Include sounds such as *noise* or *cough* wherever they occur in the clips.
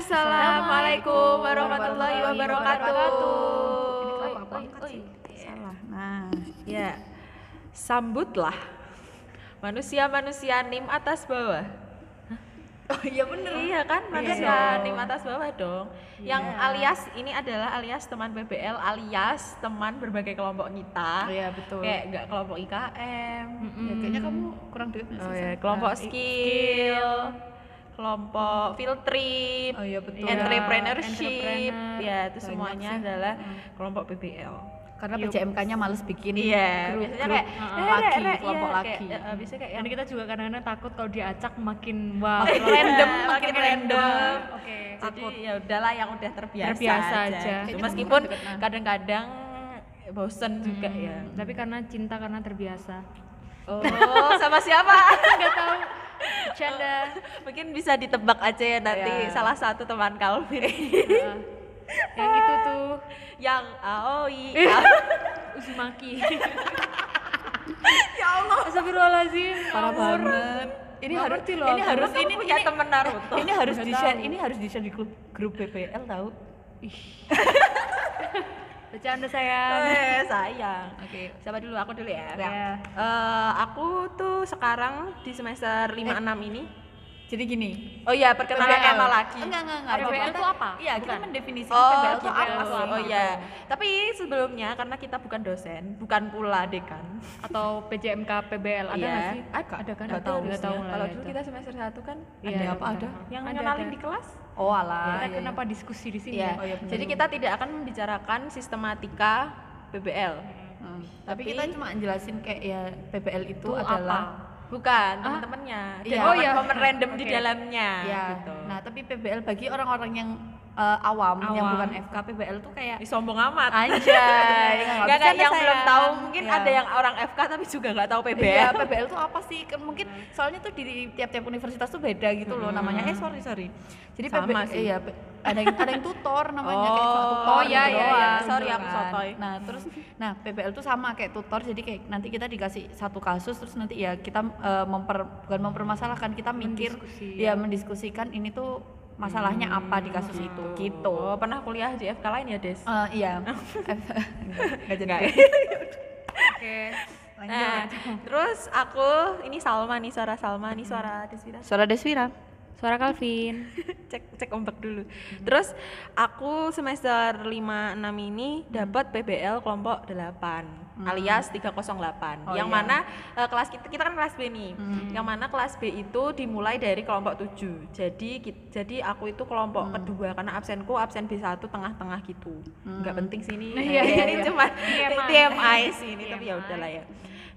Assalamualaikum warahmatullahi wabarakatuh. Ini sih? Salah. Nah, Ya, sambutlah manusia-manusia nim atas bawah. *laughs* oh iya bener. Iya kan, manusia dong. nim atas bawah dong. Yang Iya. alias ini adalah alias teman PBL alias teman berbagai kelompok kita. Oh iya betul. Kayak nggak kelompok IKM, Ya, kayaknya kamu kurang duit nggak oh sih, ya, Sa? kelompok Nah, i- skill, kelompok field trip, Oh iya betul. Entrepreneurship, entrepreneur. ya itu semuanya sih. adalah Hmm. kelompok PBL. Karena. PJMK-nya males bikin Iya, grup, biasanya grup kayak laki, rek, rek, kelompok iya, laki. kayak, eh, biasanya kayak Dan yang kita juga kadang-kadang takut kalau diacak makin wah Makin random, makin makin random. random. Oke. jadi takut. ya udahlah yang udah terbiasa, Terbiasa aja. Kayaknya Meskipun nah. kadang-kadang bosen juga Hmm, ya. Tapi karena cinta karena terbiasa. Oh, sama siapa? *laughs* Enggak tahu. Bercanda. Mungkin bisa ditebak aja ya nanti Iya. salah satu teman Calvin Heeh. yang itu tuh yang Aoi. *laughs* Uzumaki. ya Allah. Astagfirullahaladzim. Parah ngawur. banget. Ini Nggak harus loh ini harus ini punya ini, temen Naruto. *laughs* ini harus di share ini harus di share di grup grup PPL tahu. *laughs* Bercanda sayang. Eh, sayang. Oke. Siapa dulu? Aku dulu ya. Ya. Eh, aku tuh sekarang di semester 5 6 ini. Jadi gini. Oh iya, perkenalan PBL. nama lagi. Enggak, enggak, enggak. PBL itu apa? Iya, kita mendefinisikan Oh, PBL itu apa sih? Oh iya. Tapi sebelumnya karena kita bukan dosen, bukan pula dekan. Atau PJMK PBL ada Iya. nggak sih? Ada. Ada kan? Nggak tahu. Nggak tahu Kalau ya dulu kita semester 1 kan Iya, Ada apa, ada? yang ada. di kelas. Oh alah. Kita iya, iya. kenapa diskusi di sini? Iya. Oh, iya. Jadi kita tidak akan membicarakan sistematika PBL. Hmm. Tapi, Tapi- kita cuma jelasin kayak ya PBL itu Itu adalah Bukan, teman-temannya. Dan Iya. oh Oh, iya, iya. random di dalamnya ya. gitu. Nah, tapi PBL bagi orang-orang yang eh, awam, yang Awam. bukan FK PBL tuh kayak Ih, sombong amat. anjay. *laughs* Gak kayak yang belum tahu, mungkin Iya. ada yang orang FK tapi juga nggak tahu PBL. PBL tuh apa sih? Kan mungkin soalnya tuh di, tiap-tiap universitas tuh beda gitu loh namanya. Eh sorry sorry. Jadi Sama PBL sih. iya ada yang ada yang tutor namanya kayak Oh. cuma tutor. Oh, iya, gitu iya, iya. Sorry, aku kan. sotoy. Nah terus, nah PBL tuh sama kayak tutor. Jadi kayak nanti kita dikasih satu kasus terus nanti ya kita eh, memper bukan mempermasalahkan kita mikir Mendiskusi, ya mendiskusikan ini tuh masalahnya apa di kasus itu gitu. Oh, pernah kuliah di FK lain ya, Des? Eh, iya. *laughs* Enggak jadi. *laughs* Oke. Lanjut. Nah, terus aku ini Salma nih, suara Salma nih, suara Deswira. Suara Deswira. Suara Calvin. *laughs* cek cek ombak dulu. Terus aku semester 5 6 ini dapat PBL kelompok 8 alias 308. Oh, yang iya. mana eh, kelas kita kita kan kelas B nih. Hmm. Yang mana kelas B itu dimulai dari kelompok 7. Jadi ki- jadi aku itu kelompok kedua karena absenku absen B1 tengah-tengah gitu. Nggak penting sih ini. Iya, ini iya, iya. cuma TMI. Sih ini tapi ya udahlah ya.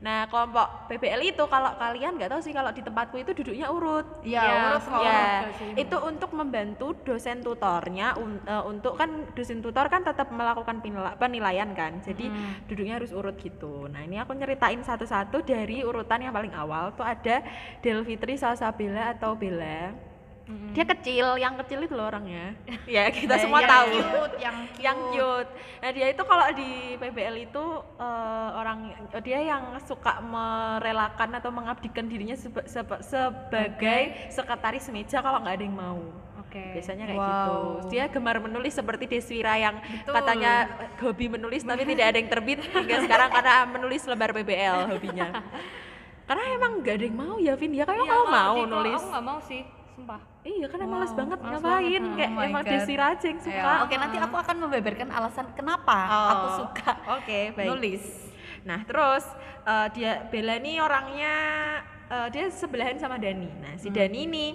Nah, kelompok PBL itu kalau kalian nggak tahu sih kalau di tempatku itu duduknya urut. Iya, Iya, urut kok. Ya, sih. itu untuk membantu dosen tutornya un- eh, untuk kan dosen tutor kan tetap melakukan penila- penilaian kan. Jadi Hmm. duduknya harus urut gitu. Nah, ini aku nyeritain satu-satu dari urutan yang paling awal tuh ada Delfitri Salsabila atau Bella. Mm-mm. Dia kecil, yang kecil itu loh orangnya. *laughs* ya, kita Eh, semua yang tahu. Cute, yang *laughs* cute. Yang cute. Nah, dia itu kalau di PBL itu eh, orang dia yang suka merelakan atau mengabdikan dirinya seba- seba- sebagai sekretaris meja kalau nggak ada yang mau. Oke. Biasanya kayak Wow. gitu. Dia gemar menulis seperti Deswira yang Betul. katanya hobi menulis tapi tidak ada yang terbit *laughs* hingga sekarang karena menulis lembar PBL hobinya. Karena emang nggak ada yang mau ya Vin, ya kayak Iya, kalau mau kalau nulis. Aku nggak mau sih, sumpah. Iya, karena Wow, males banget males ngapain, banget. kayak Oh emang aja yang suka. Oke, nanti aku akan membeberkan alasan kenapa Oh, aku suka Oke, baik. nulis. Nah, terus eh, dia Bella ini orangnya eh, dia sebelahan sama Dani. Nah, si Dani ini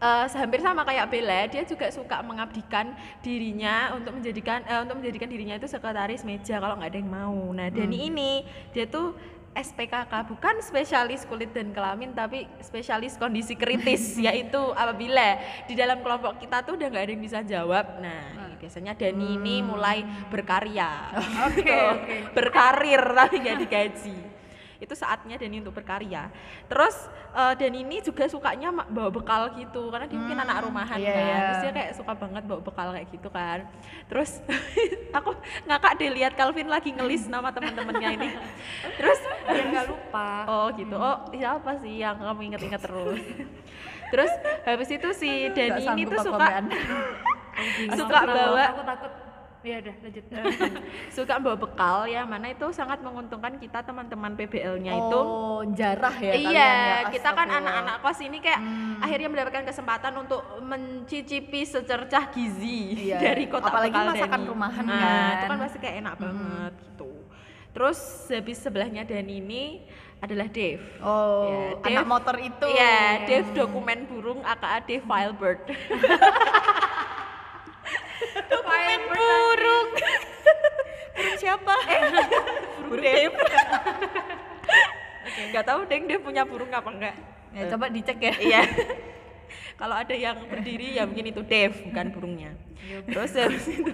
eh, hampir sama kayak Bella, dia juga suka mengabdikan dirinya untuk menjadikan eh, untuk menjadikan dirinya itu sekretaris meja kalau nggak ada yang mau. Nah, Dani ini dia tuh SPKK bukan spesialis kulit dan kelamin tapi spesialis kondisi kritis *laughs* yaitu apabila di dalam kelompok kita tuh udah nggak ada yang bisa jawab nah biasanya Dani ini mulai berkarya Oke, *laughs* Gitu. oke. berkarir tapi nggak digaji itu saatnya Dani untuk berkarya. Terus eh, Dani ini juga sukanya bawa bekal gitu karena dia mungkin anak rumahan iya, kan. iya. terus dia kayak suka banget bawa bekal kayak gitu kan. Terus *laughs* aku ngakak deh lihat Calvin lagi ngelis nama teman-temannya ini. Terus Biar nggak lupa. oh gitu. Oh siapa sih yang kamu inget-inget terus? Terus habis itu si Dani ini tuh suka *laughs* suka bawa Aku takut. Ya udah lanjut. *laughs* suka bawa bekal ya mana itu sangat menguntungkan kita teman-teman PBL-nya itu Oh, jarah ya iya, ya. kita kan anak-anak kos ini kayak Hmm. akhirnya mendapatkan kesempatan untuk mencicipi secercah gizi Iya, *laughs* dari kotak apalagi bekal masakan Dani. rumahan nah, kan. itu kan pasti kayak enak banget gitu. Terus habis sebelahnya Dani ini adalah Dave. Oh, Ya, anak Dave- motor itu. Iya, Dave dokumen burung aka Dave Filebird. *laughs* dokumen *laughs* *laughs* burung. burung siapa? burung Dave. Gak tahu deh Dave punya burung apa enggak. Ya, coba dicek ya. Iya. *laughs* Kalau ada yang berdiri ya mungkin itu Dave bukan burungnya. Terus habis itu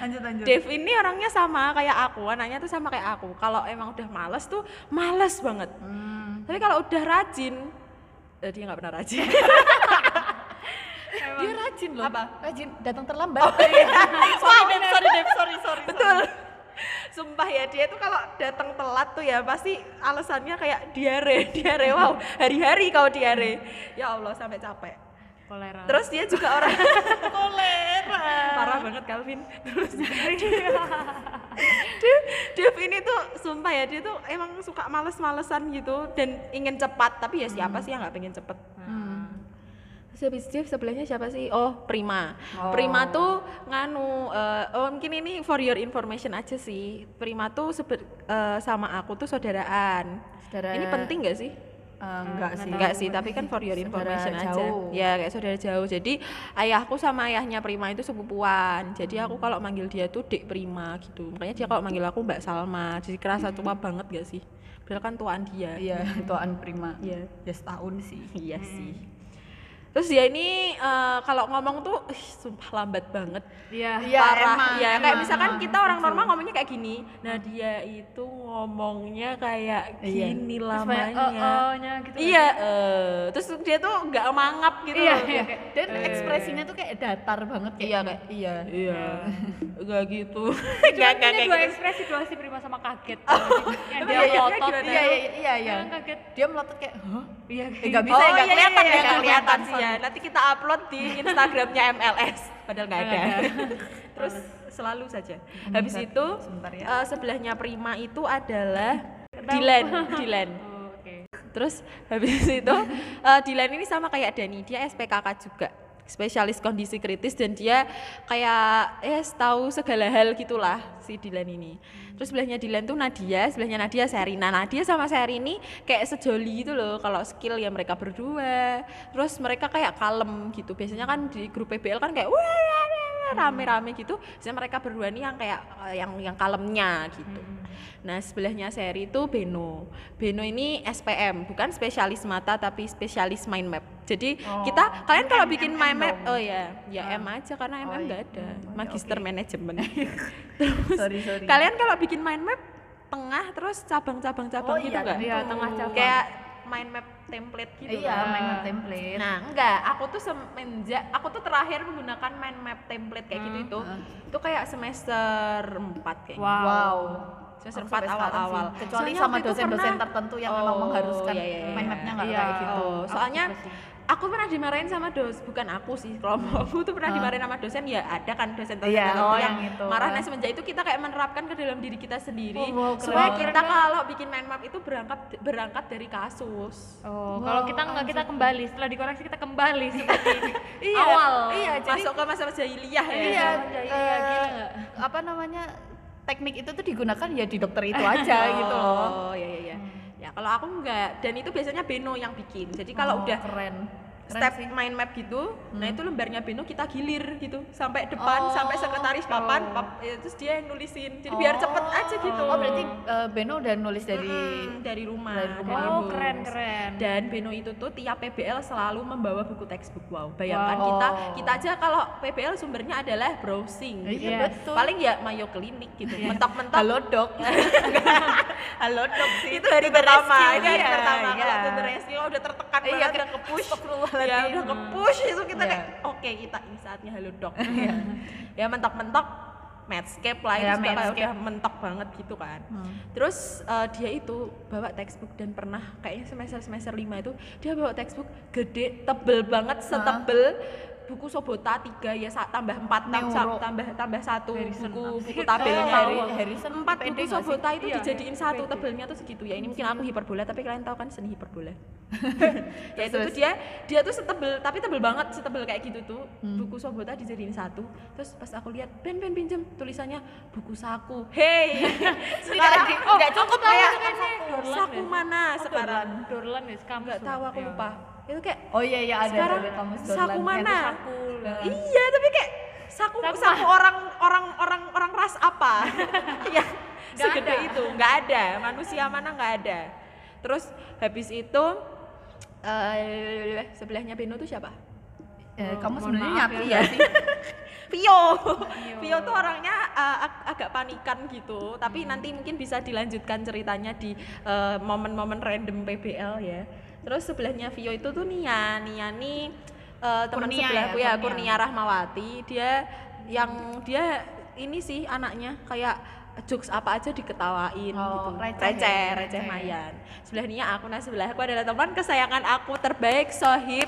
lanjut lanjut. Dave ini orangnya sama kayak aku, anaknya tuh sama kayak aku. Kalau emang udah males tuh males banget. Hmm. Tapi kalau udah rajin, eh, dia nggak pernah rajin. Dia rajin loh. Apa? Rajin datang terlambat. *laughs* sorry, Dave, sorry, Dave, sorry, sorry. Betul. Sumpah ya dia tuh kalau datang telat tuh ya pasti alasannya kayak diare, *laughs* diare. Wow, hari-hari kau diare. Ya Allah sampai capek. Kolera. Terus dia juga orang *laughs* Kolera. parah banget Calvin. Terus Dev, Dev ini tuh sumpah ya dia tuh emang suka males-malesan gitu dan ingin cepat tapi ya siapa sih yang nggak pengen cepet Hmm. Habis Dev sebelahnya siapa sih? Oh Prima. Oh. Prima tuh nganu, eh, oh mungkin ini for your information aja sih. Prima tuh sebe- eh, sama aku tuh saudaraan. Saudara- Ini penting gak sih? Eh, enggak sih. Enggak sih, tapi kan for your Saudara information aja. jauh. Ya, kayak saudara jauh. Jadi ayahku sama ayahnya Prima itu sepupuan. Jadi aku kalau manggil dia tuh Dek Prima gitu. Makanya dia kalau manggil aku Mbak Salma. Jadi kerasa tua *laughs* banget gak sih? Padahal kan tuaan dia. Iya, tuaan prima. Iya. Ya setahun sih. Iya sih. Terus dia ini eh, kalau ngomong tuh ih, sumpah lambat banget. Iya. Iya, Parah. emang, ya kayak emang, misalkan emang. kita orang normal ngomongnya kayak gini. Nah, dia itu ngomongnya kayak Iya. gini Terus banyak lamanya. oh-ohnya gitu. Iya, eh, terus dia tuh nggak mangap gitu Iya, loh. iya. Dan ekspresinya tuh kayak datar banget kayak. Iya, kayak- iya. Iya, nggak gitu. Cuma Nggak nggak punya kayak dua gitu. ekspresi dua si Prima sama kaget. yang Tapi dia kagetnya melotot. gimana? Iya, iya, iya, iya. Yang kaget. Dia melotot kayak, "Hah? Iya. Eh, nggak bisa oh, ya, nggak iya, iya, kelihatan iya, ya, nggak nggak kelihatan kelihatan, sih ya. Nanti kita upload di Instagramnya MLS, padahal nggak ada. *laughs* Terus selalu saja. Habis itu ya. eh, sebelahnya Prima itu adalah Dilan, Dilan. Oh, Oke. Terus habis *laughs* itu eh, Dilan ini sama kayak Dani, dia SPKK juga spesialis kondisi kritis dan dia kayak eh tahu segala hal gitulah si Dilan ini. Terus sebelahnya Dilan tuh Nadia, sebelahnya Nadia Serina. Nadia sama Serini kayak sejoli gitu loh kalau skill ya mereka berdua. Terus mereka kayak kalem gitu. Biasanya kan di grup PBL kan kayak wah rame-rame gitu. Biasanya mereka berdua nih yang kayak eh, yang yang kalemnya gitu. Nah sebelahnya seri itu Beno. Beno ini SPM, bukan spesialis mata tapi spesialis mind map. Jadi Oh, kita kalian kalau bikin mind map, oh ya, ya Ah. M aja karena MM iya. nggak ada, Hmm, magister manajemen. *laughs* Sorry. kalian kalau bikin mind map tengah terus cabang-cabang-cabang Oh, gitu iya, nggak? Iya, tengah cabang. Kayak mind map template gitu. Iya, kan? main template. Nah, enggak, aku tuh semenjak aku tuh terakhir menggunakan mind map template kayak gitu itu. Hmm. Itu kayak semester 4 kayaknya. Wow. wow. Semester Oh, 4 sampai sekarang awal-awal. Kecuali Soalnya sama dosen-dosen tertentu yang memang Oh, mengharuskan iya, iya, iya. mind mapnya nggak Iya. kayak gitu. Oh, soalnya. Aku pernah dimarahin sama dos, bukan aku sih, kelompokku tuh pernah Ah. dimarahin sama dosen ya ada kan dosen-dosen Iya, tertentu oh, yang yang itu. marah. Nah semenjak itu kita kayak menerapkan ke dalam diri kita sendiri Oh, wow, supaya keren. kita kalau bikin mind map itu berangkat berangkat dari kasus. Oh, Wow, kalau kita nggak kita kembali, setelah dikoreksi kita kembali seperti *laughs* Iya, Awal, iya, jadi- masuk ke masa-masa jahiliyah ya. Iya, Iya, gila nggak? apa namanya teknik itu tuh digunakan ya di dokter itu aja *laughs* gitu loh. Oh, iya iya iya. Ya kalau aku enggak dan itu biasanya Beno yang bikin. Jadi kalau Oh, udah keren. Keren step sih. mind map gitu, nah itu lembarnya Beno kita gilir gitu sampai depan Oh. sampai sekretaris papan, Oh. pap- ya, terus dia yang nulisin. Jadi biar cepet aja gitu. Oh, berarti eh, Beno udah nulis dari Mm, dari rumah. dari rumah. Oh, keren keren. Dan Beno itu tuh tiap PBL selalu membawa buku textbook. Wow, bayangkan Wow. kita kita aja kalau PBL sumbernya adalah browsing. gitu. Iya, Yes. betul. Paling ya Mayo Klinik gitu. Mentok-mentok Halo dok. *laughs* Halo dok sih. Itu hari pertama, itu hari iya, pertama. iya. Kalau rescue udah tertekan Iya, banget, udah ke-push. Ya udah ke-push itu kita Iya. kayak oke kita ini saatnya halo dok. *laughs* ya mentok-mentok Medscape lah itu Ya, sudah kayak udah mentok banget gitu kan. Terus eh, dia itu bawa textbook dan pernah kayaknya semester semester 5 itu dia bawa textbook gede tebel banget setebel buku Sobota tiga ya sa- tambah empat tam- Neuro. tambah tambah satu Harrison. buku apa buku tabelnya. Harrison. Empat pede buku nggak sih? Sobota itu Iya, dijadiin satu tebelnya tuh segitu ya. Ini mungkin aku hiperbola tapi kalian tahu kan seni hiperbola. *laughs* Ya itu tuh dia dia tuh setebel tapi tebel banget setebel kayak gitu tuh. Buku Sobota dijadiin satu. Terus pas aku lihat ben ben pinjem. Tulisannya buku saku. Hey! *laughs* Sekarang oh, cukup lah Dorlan saku ya? mana sekarang? Dorlan ya, kamu nggak tahu aku lupa itu kayak oh iya iya ada sekarang ada kamus saku mana? saku iya tapi kayak saku Saku saku orang orang orang orang ras apa? *laughs* Ya Nggak segede ada. itu nggak ada. Manusia mana nggak ada. Terus habis itu eh sebelahnya Beno tuh siapa? Eh, kamu mohon sebenarnya nyatu ya. ya? Sih. *laughs* Vio. Vio. Tuh orangnya uh, ag- agak panikan gitu, tapi nanti mungkin bisa dilanjutkan ceritanya di uh, momen-momen random PBL ya. Terus sebelahnya Vio itu tuh Nia, Nia nih uh, teman Kurnia sebelahku ya, ya, Kurnia. Kurnia Rahmawati. Dia yang dia ini sih anaknya kayak jokes apa aja diketawain Oh, gitu. receh receh, ya, receh. Mayan. Sebelah Nia aku, nah sebelahku adalah teman kesayangan aku terbaik, Sohib,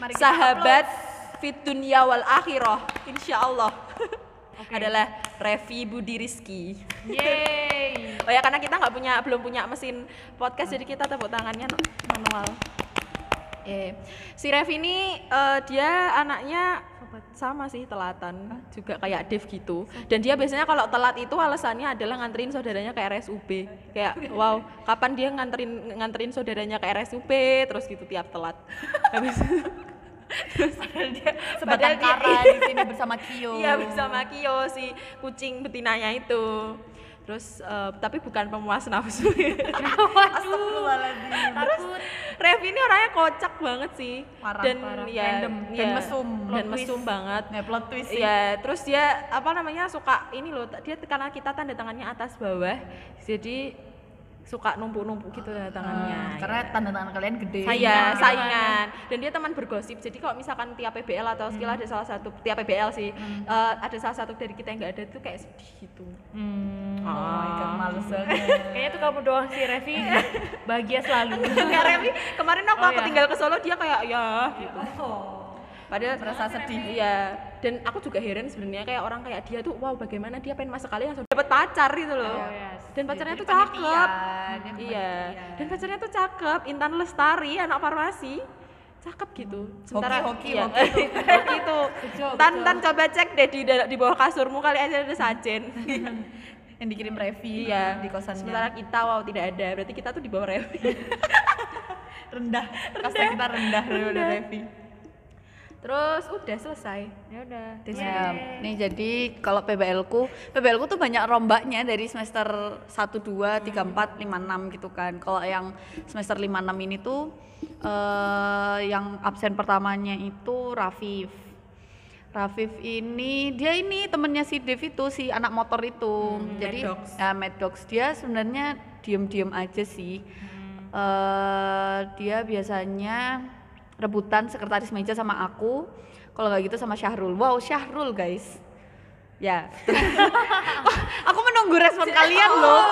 Mari sahabat fit dunia wal akhirah insya Allah *laughs* adalah Revi Budi Rizky Yeay. Oh ya karena kita nggak punya belum punya mesin podcast jadi kita tepuk tangannya manual. Eh si Revi ini eh, dia anaknya sama sih telatan. Juga kayak Dev gitu. Dan dia biasanya kalau telat itu alasannya adalah nganterin saudaranya ke RSUB kayak wow kapan dia nganterin nganterin saudaranya ke RSUB terus gitu tiap telat. Habis sebatang *laughs* Padahal dia- kara di sini bersama Kyo Iya bersama Kyo si kucing betinanya itu. Terus eh, tapi bukan pemuas nafsu. Astagfirullahaladzim Terus Rev ini orangnya kocak banget sih. Parah, dan parah. ya, Random. ya, Dan mesum. Dan Plot mesum twist. banget. Nah, plot twist sih. Iya, terus dia apa namanya suka ini loh, dia karena kita tanda tangannya atas bawah, jadi suka numpuk-numpuk gitu tanda tangannya. Hmm, karena tanda tangan kalian gede. Saya Iya, saingan. Dan dia teman bergosip. Jadi kalau misalkan tiap PBL atau skill ada salah satu tiap PBL sih eh, ada salah satu dari kita yang nggak ada tuh kayak sedih gitu. Hmm. oh my god males banget. *laughs* Kayaknya tuh kamu doang sih Revi. Bahagia selalu. *laughs* kayak Remi kemarin waktu Oh, aku iya. tinggal ke Solo dia kayak ya gitu. Padahal Merasa sedih. iya. Dan aku juga heran sebenarnya kayak orang kayak dia tuh wow bagaimana dia pengen masa kali langsung dapat pacar gitu loh. Oh, yes. Dan pacarnya tuh cakep. penelitian, iya. penelitian. dan pacarnya tuh cakep Intan Lestari anak farmasi. Cakep gitu. Hoki, iya, hoki *laughs* hoki tuh. Tan tan coba cek deh di di bawah kasurmu kali aja ada sajen *laughs* yang dikirim Revi iya. di kosannya. Sementara kita wow tidak ada. Berarti kita tuh di bawah Revi *laughs* rendah. Kasta kita rendah daripada Revi terus udah selesai Ya udah. Ya, nih jadi kalau PBL ku, PBL ku tuh banyak rombaknya dari semester 1 2 3 4 5 6 gitu kan. Kalau yang semester 5 6 ini tuh eh yang absen pertamanya itu Rafif. Rafif ini dia ini temennya si Dev itu si anak motor itu. jadi Mad Dogs. ya Mad Dogs dia sebenarnya diem-diem aja sih. eh dia biasanya rebutan sekretaris meja sama aku. Kalau nggak gitu sama Syahrul. Wow, Syahrul guys. Ya. Wah, *laughs* aku menunggu respon kalian loh.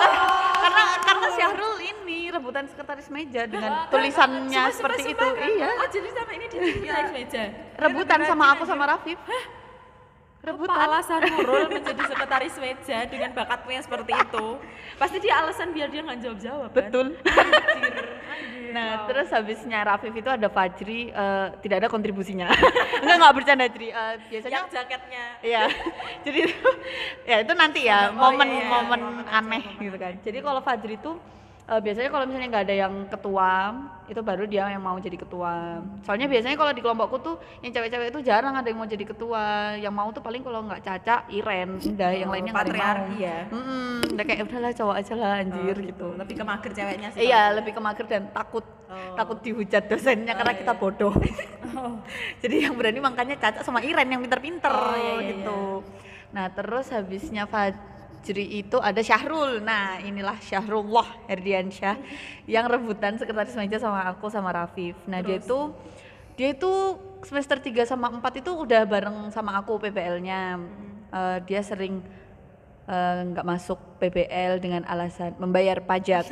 Karena karena Syahrul ini rebutan sekretaris meja dengan tulisannya seperti itu. Iya. oh jadi sama ini di meja Rebutan sama aku sama Rafif. Apa Rebutan. alasan Nurul menjadi *laughs* sekretaris meja dengan bakatnya seperti itu? Pasti dia alasan biar dia nggak jawab-jawab kan? Betul. *laughs* Nah, terus habisnya Rafif itu ada Fajri eh, tidak ada kontribusinya. *laughs* enggak enggak bercanda Jri. Eh, biasanya Yang jaketnya Iya. Jadi itu- ya itu nanti ya momen-momen aneh gitu kan. Jadi kalau Fajri itu eh, biasanya kalau misalnya nggak ada yang ketua, itu baru dia yang mau jadi ketua. Soalnya biasanya kalau di kelompokku tuh yang cewek-cewek itu jarang ada yang mau jadi ketua. Yang mau tuh paling kalau nggak Caca, Iren, udah yang lainnya nggak mau. patriarki ya. Mm-mm, udah kayak udahlah cowok aja lah anjir gitu. Lebih ke mager ceweknya sih. Iya, lebih ke mager dan takut Oh. takut dihujat dosennya karena kita bodoh. *laughs* Jadi yang berani makanya Caca sama Iren yang pinter-pinter Oh, iya, iya, gitu. Nah, terus habisnya Fajri itu ada Syahrul. Nah, inilah Syahrullah Herdiansyah yang rebutan sekretaris meja sama aku sama Rafif. Nah, dia itu dia itu semester 3 sama 4 itu udah bareng sama aku PBL-nya. Hmm. Eh, dia sering eh, nggak masuk PBL dengan alasan membayar pajak.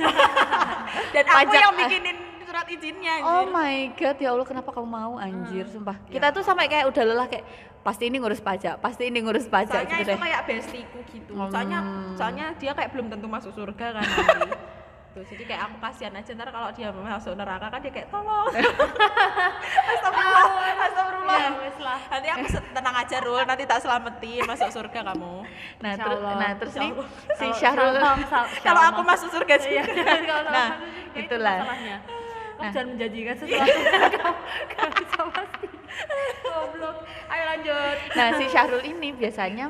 *laughs* Dan aku Pajak, yang eh. bikinin surat izinnya oh anjir. my god, ya Allah kenapa kamu mau anjir, sumpah. Kita tuh sampai kayak udah lelah kayak pasti ini ngurus pajak, pasti ini ngurus pajak soalnya gitu itu deh. kayak bestiku gitu soalnya Hmm. soalnya dia kayak belum tentu masuk surga kan *laughs* nanti Tuh, jadi kayak aku kasihan aja ntar kalau dia masuk neraka kan dia kayak tolong *laughs* astagfirullah astagfirullah Ya, wes lah. nanti aku tenang aja Rul nanti tak selamatin masuk surga kamu Nah, terus nah terus nih si Syahrul kalau aku masuk surga Iya, juga *laughs* Nah, itulah. masalahnya. Kamu Nah. jangan menjanjikan sesuatu *laughs* yang kamu gak bisa pasti. Goblok. Ayo lanjut. Nah, si Syahrul ini biasanya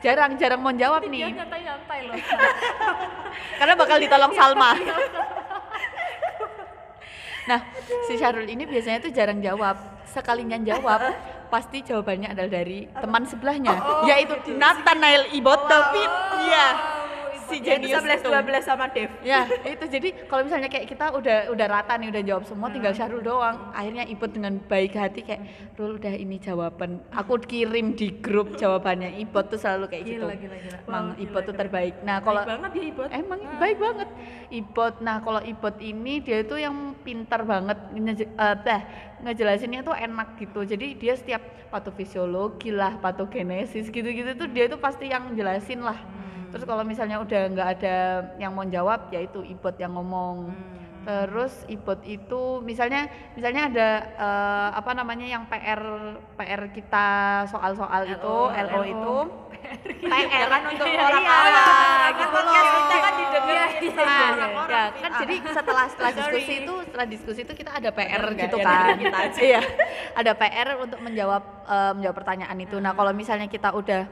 jarang-jarang mau jawab Dia nih. nyantai-nyantai loh. *laughs* Karena bakal ditolong *laughs* Salma. Nah, si Syahrul ini biasanya tuh jarang jawab. Sekalinya jawab, pasti jawabannya adalah dari teman sebelahnya, yaitu Nathanael Ibotopit. Iya. Si sebelas itu. dua belas sama Dev Ya, itu jadi kalau misalnya kayak kita udah udah rata nih udah jawab semua tinggal Syahrul doang. Akhirnya Ibot dengan baik hati kayak, "Rul udah ini jawaban. Aku kirim di grup jawabannya." Ibot tuh selalu kayak gitu. Gila, gila, Wow, tuh terbaik. Nah, kalau banget ya Ibot Emang baik banget. Ibot. Nah, kalau Ibot ini dia itu yang pintar banget eh, teh, ngejelasinnya tuh enak gitu. Jadi dia setiap patofisiologi lah, patogenesis gitu-gitu tuh dia itu pasti yang jelasin lah. Terus kalau misalnya udah nggak ada yang mau jawab, ya itu Ibot yang ngomong. Terus Ibot itu misalnya misalnya ada eh, apa namanya yang PR PR kita soal-soal itu LO, itu PR kan untuk Iya, orang iya, awam kan gitu loh. kita kan didengerin Iya, iya, sama Fit. kan Ah. jadi setelah setelah Sorry. diskusi itu setelah diskusi itu kita ada PR gitu kan. iya. Ada PR untuk menjawab eh, menjawab pertanyaan itu. Nah kalau misalnya kita udah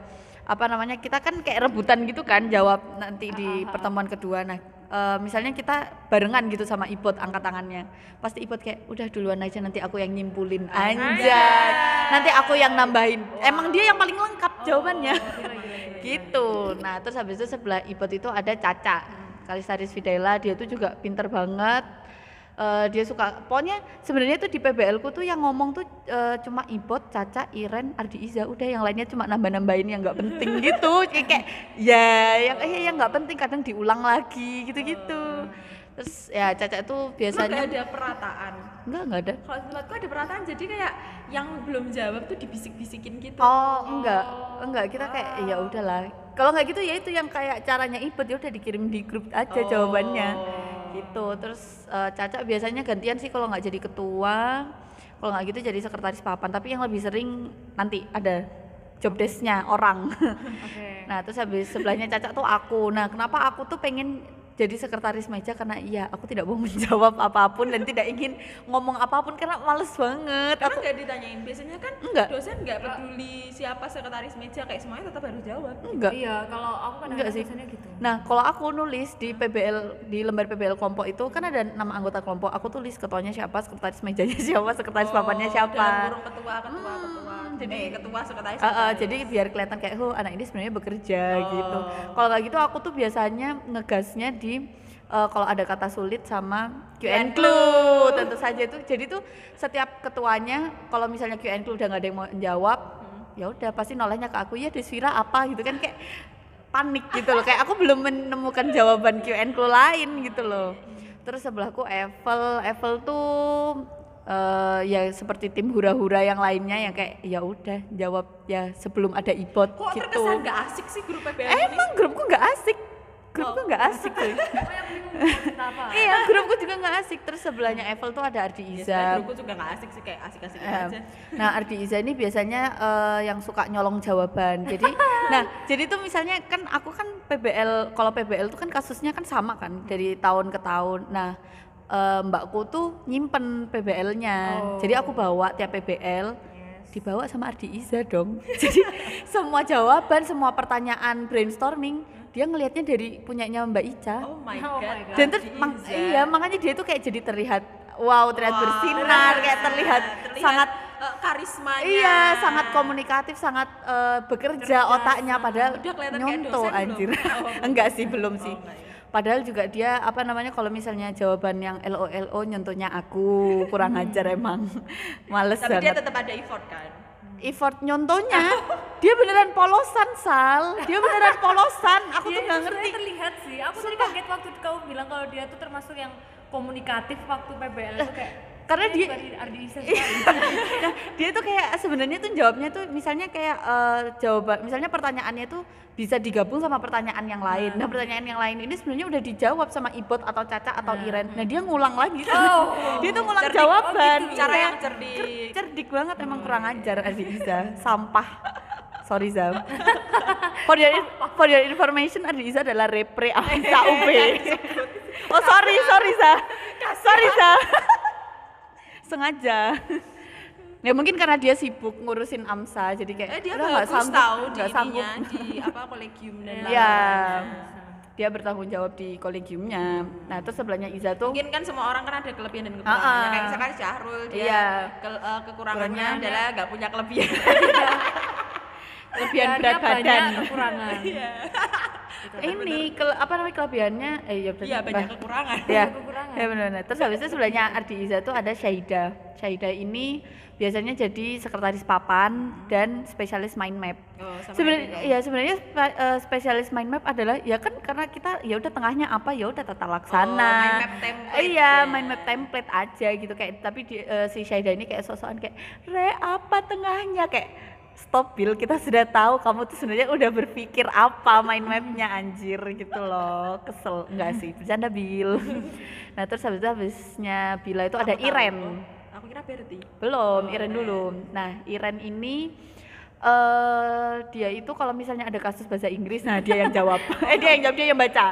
apa namanya kita kan kayak rebutan gitu kan jawab nanti di pertemuan kedua. Nah eh, misalnya kita barengan gitu sama Ibot angkat tangannya. Pasti Ibot kayak udah duluan aja nanti aku yang nyimpulin. Anjay. Nanti aku yang nambahin. Emang dia yang paling lengkap jawabannya. gitu. Nah terus habis itu sebelah Ibot itu ada Caca. Kalistaris Fidaila dia tuh juga pinter banget Eh, dia suka pokoknya sebenarnya tuh di PBL ku tuh yang ngomong tuh eh, cuma Ibot, Caca, Iren, Ardi Iza udah yang lainnya cuma nambah-nambahin yang nggak penting *laughs* gitu kayak, ya yang eh yang nggak penting kadang diulang lagi gitu-gitu terus ya Caca itu biasanya nggak ada perataan enggak enggak ada kalau tempatku ada perataan jadi kayak yang belum jawab tuh dibisik-bisikin gitu Oh, enggak. Enggak, kita kayak ya udahlah. Kalau enggak gitu ya itu yang kayak caranya Ibet ya udah dikirim di grup aja Oh. jawabannya. Gitu. Terus eh, Caca biasanya gantian sih kalau nggak jadi ketua, kalau nggak gitu jadi sekretaris papan, tapi yang lebih sering nanti ada job desk-nya orang. Oke. nah, terus habis sebelahnya Caca tuh aku. Nah, kenapa aku tuh pengen jadi sekretaris meja karena iya aku tidak mau *laughs* menjawab apa pun dan tidak ingin ngomong apa pun karena males banget Karena aku nggak ditanyain biasanya kan Enggak. dosen nggak peduli siapa sekretaris meja kayak semuanya tetap harus jawab enggak Iya, kalau aku kan Enggak sih. biasanya gitu. Nah, kalau aku nulis di PBL di lembar PBL kelompok itu kan ada nama anggota kelompok. Aku tulis ketuanya siapa, sekretaris mejanya *laughs* siapa, sekretaris papannya dalam siapa. kurung ketua ketua ketua jadi- eh, ketua sekretaris eh, sekretaris. jadi biar kelihatan kayak, oh anak ini sebenarnya bekerja Oh. gitu. Kalau nggak gitu, aku tuh biasanya ngegasnya di eh, kalau ada kata sulit sama Q&A clue, tentu saja itu. Jadi tuh setiap ketuanya, kalau misalnya Q&A clue udah nggak ada yang mau jawab, ya udah pasti nolehnya ke aku ya Desvira apa? gitu kan kayak panik gitu loh. Kayak aku belum menemukan jawaban Q&A clue lain gitu loh. Terus sebelahku Evel. Evel tuh eh, ya seperti tim hura-hura yang lainnya yang kayak ya udah jawab ya sebelum ada ibot kok gitu. terkesan nggak asik sih grup PBL ini? Emang grupku nggak asik grupku nggak asik tuh bingung kita apa? iya grupku juga nggak asik terus sebelahnya Evel tuh ada Ardi Ya, sebenarnya Iza grupku juga nggak asik sih kayak asik-asik Em, aja Nah, Ardi Iza ini biasanya eh, yang suka nyolong jawaban. Jadi, *laughs* nah, jadi tuh misalnya kan aku kan PBL, kalau PBL tuh kan kasusnya kan sama kan dari tahun ke tahun. Nah, eh, mbakku tuh nyimpen PBL-nya. Jadi aku bawa tiap PBL dibawa sama Ardi Iza dong. *laughs* Jadi semua jawaban, semua pertanyaan brainstorming dia ngelihatnya dari punyanya Mbak Ica. oh my Oh god my God. Dan terus mak- iya makanya dia tuh kayak jadi terlihat wow, terlihat Wah, bersinar, kayak benar. terlihat, sangat eh, karismanya Iya, sangat komunikatif, sangat eh, bekerja otaknya padahal Udah kelihatan kayak nyonto dosen belum? anjir. Oh. *laughs* enggak sih, belum Oh, sih. Padahal juga dia apa namanya kalau misalnya jawaban yang LOLO nyontonya aku kurang ajar emang. *laughs* Males tapi dia banget. tetap ada effort kan effort nyontohnya dia beneran polosan sal. Dia beneran polosan. Aku Iya, tuh nggak itu ngerti. terlihat sih. Aku tadi kaget waktu kamu bilang kalau dia tuh termasuk yang komunikatif waktu PBL itu kayak karena "Ini dia- bukan Ardi Isa *laughs* sekali." nah, dia tuh kayak sebenarnya tuh jawabnya tuh misalnya kayak eh, jawaban misalnya pertanyaannya tuh bisa digabung sama pertanyaan yang lain. Nah, pertanyaan yang lain ini sebenarnya udah dijawab sama Ibot atau Caca atau Iren. Nah, dia ngulang lagi. Oh. dia tuh ngulang Cerdik. jawaban. Oh, gitu. Cara Iya. yang cerdik. Cer- cerdik banget emang kurang ajar Adi Iza. Sampah. Sorry Zam. *laughs* for, your, for your information Adi Iza adalah repre Amsa UB. *laughs* oh sorry, sorry Za. Sorry Za. Sengaja. *laughs* Ya mungkin karena dia sibuk ngurusin AMSA jadi kayak Eh dia udah nggak sanggup, tahu di nggak sanggup. di apa kolegium dan Iya. Iya. lain-lain. Dia bertanggung jawab di kolegiumnya. Nah, terus sebelahnya Iza tuh Mungkin kan semua orang kan ada kelebihan dan kekurangannya. ah. Kayak misalkan Syahrul dia Iya. ke- eh, kekurangannya adalah nggak punya kelebihan. *laughs* kelebihan Kelebihannya berat badan. kekurangan *laughs* Ini ke- apa namanya kelebihannya? Eh iya benar. Iya banyak kekurangan. ya. Ya benar benar. Terus habis itu sebelahnya Ardi Iza tuh ada Syaida. Syaida ini biasanya jadi sekretaris papan dan spesialis mind map. Oh, Sebenarnya ya sebenarnya spe- eh, spesialis mind map adalah ya kan karena kita ya udah tengahnya apa ya udah tata laksana. Oh, mind map template Iya, ya. mind map template aja gitu kayak tapi di- eh, si Syaida ini kayak sosokan kayak re apa tengahnya kayak stop Bill kita sudah tahu kamu tuh sebenarnya udah berpikir apa mind mapnya anjir gitu loh kesel enggak sih bercanda Bill *laughs* nah terus habis itu habisnya Bila itu ada tahu. Iren Aku kira Berti. belum, Oh, Iren. dulu. Nah, Iren ini eh dia itu kalau misalnya ada kasus bahasa Inggris, nah dia yang jawab. *laughs* eh dia yang jawab, dia yang baca.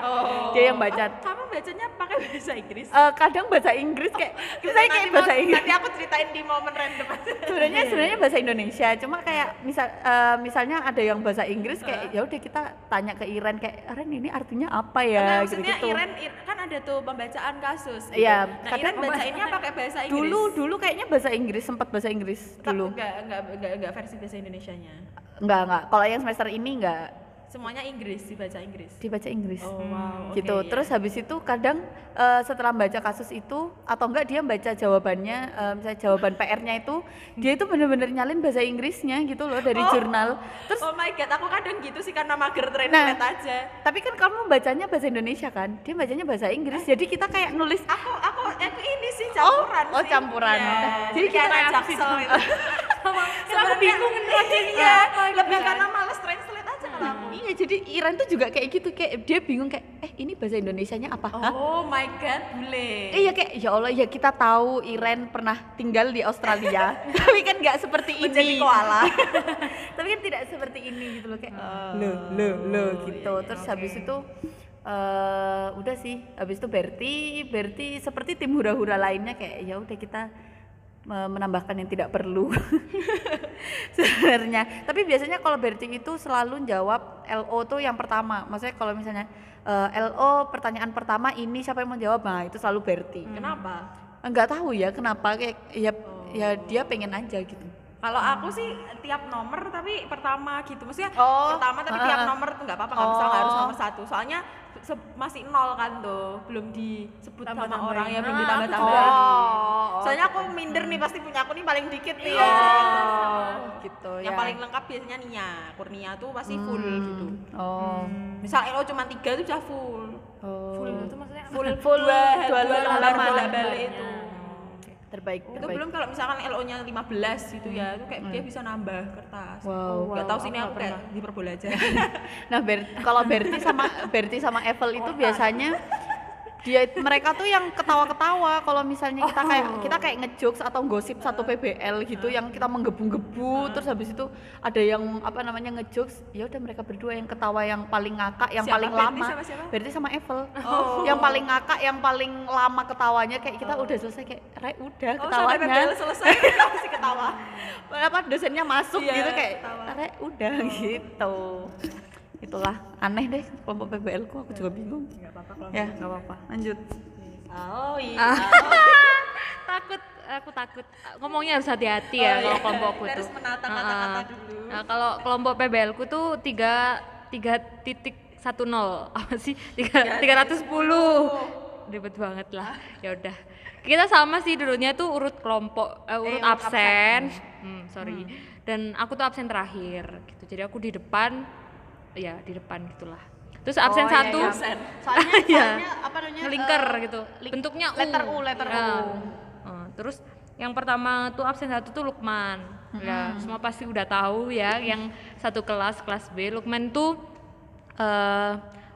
Dia yang baca. Oh, kamu bacanya pakai bahasa Inggris? Eh, kadang bahasa Inggris kayak saya kayak Nanti bahasa mau- Inggris. Nanti aku ceritain di momen random. *laughs* Sebenarnya sebenarnya bahasa Indonesia, cuma kayak misal eh, misalnya ada yang bahasa Inggris kayak ya udah kita tanya ke Iren kayak Iren ini artinya apa ya maksudnya gitu-gitu. Iren, Ir- kan ada tuh pembacaan kasus gitu. Iya, Nah, kadang Iren bacainnya pakai bahasa Inggris. Dulu dulu kayaknya bahasa Inggris sempat bahasa Inggris Tapi dulu. enggak, enggak, enggak, enggak versi bahasa Indonesianya. Enggak enggak. Kalau yang semester ini enggak Semuanya Inggris, dibaca Inggris. dibaca Inggris. Oh, wow. gitu. oke, iya. Terus habis itu kadang eh, setelah baca kasus itu atau enggak dia baca jawabannya, eh, misalnya jawaban PR-nya itu dia itu bener-bener nyalin bahasa Inggrisnya gitu loh dari Oh. jurnal. Terus oh my god, aku kadang gitu sih karena mager Nah, translate aja. tapi kan kamu bacanya bahasa Indonesia kan, dia bacanya bahasa Inggris. Jadi kita kayak nulis Aku aku aku ini sih campuran oh, sih. campuran. Iya. Jadi Jadi kita kayak jaksel itu. *laughs* Kan aku bingung ngejelasinnya Iya, apa gitu lebih kan. karena aja Iya, jadi Iran tuh juga kayak gitu, kayak dia bingung kayak eh ini bahasa Indonesianya apa? Hah? Oh my god, bule. Iya kayak ya Allah ya kita tahu Iren pernah tinggal di Australia *laughs* tapi kan nggak seperti ini Menjadi koala. *laughs* tapi kan tidak seperti ini gitu loh kayak Oh, lo lo lo gitu iya, terus oke. habis itu eh udah sih habis itu Berti Berti seperti tim hura-hura lainnya kayak ya udah kita menambahkan yang tidak perlu. *laughs* Sebenarnya. Tapi biasanya kalau Berti itu selalu jawab LO tuh yang pertama. Maksudnya kalau misalnya eh, LO pertanyaan pertama ini siapa yang mau jawab? Nah itu selalu Berti Kenapa? nggak tahu ya kenapa kayak ya ya dia pengen aja gitu. Kalau aku sih tiap nomor tapi pertama gitu, maksudnya Oh, pertama tapi tiap nomor tuh nggak apa-apa, nggak bisa nggak harus Oh. nomor satu. Soalnya masih nol kan tuh, belum disebut sama Tambah-tambahin. orang ya, belum Ah, ditambah-tambah. oh, Soalnya aku minder nih pasti punya aku nih paling dikit nih. oh gitu Yang ya paling lengkap biasanya Nia, Kurnia tuh pasti full Hmm, gitu. oh Misal LO cuma tiga itu udah full. oh Full itu maksudnya Full, Full dua, dua dua bola-balik itu. Terbaik Itu terbaik belum kalau misalkan LO-nya 15 gitu ya, itu kayak dia bisa nambah kertas. Wow. Gak wow, tahu sini aku aku kayak hiperbola aja. *laughs* Nah, Ber- kalau Berti sama Berti sama Evel itu biasanya dia mereka tuh yang ketawa-ketawa kalau misalnya kita kayak kita kayak ngejokes atau gosip satu PBL gitu yang kita menggebu-gebu terus habis itu ada yang apa namanya ngejokes ya udah mereka berdua yang ketawa yang paling ngakak yang Siapa? paling Berti lama sama siapa? Berti sama Evel Oh. yang paling ngakak yang paling lama ketawanya kayak kita udah selesai kayak Re udah Oh, sampai PBL ketawanya selesai *laughs* masih ketawa. apa dosennya masuk Iya, gitu kayak. Re udah gitu itulah aneh deh kelompok PBL ku aku juga bingung. Enggak apa-apa kalau ya. nggak apa-apa. Lanjut. Oh iya. Ah. *laughs* takut aku takut. Ngomongnya harus hati-hati ya Oh, kalau iya. kelompokku Harus tuh. menata Ah, kata-kata ah. dulu. nah, kalau kelompok PBL ku tuh tiga tiga titik satu nol. *laughs* Apa sih? Tiga tiga ratus sepuluh. ribet banget lah. Ya udah. Kita sama sih dulunya tuh urut kelompok eh, urut urut absen. hmm, sorry. Dan aku tuh absen terakhir gitu. Jadi aku di depan ya di depan gitulah terus absen Oh, iya, satu iya. Dosen. *laughs* Soalnya, Iya. soalnya apa namanya? ngelinker eh, gitu link- bentuknya U letter U, letter Ya. U. Eh, terus yang pertama tuh absen satu tuh Lukman ya semua pasti udah tahu ya yang satu kelas kelas B Lukman tuh eh,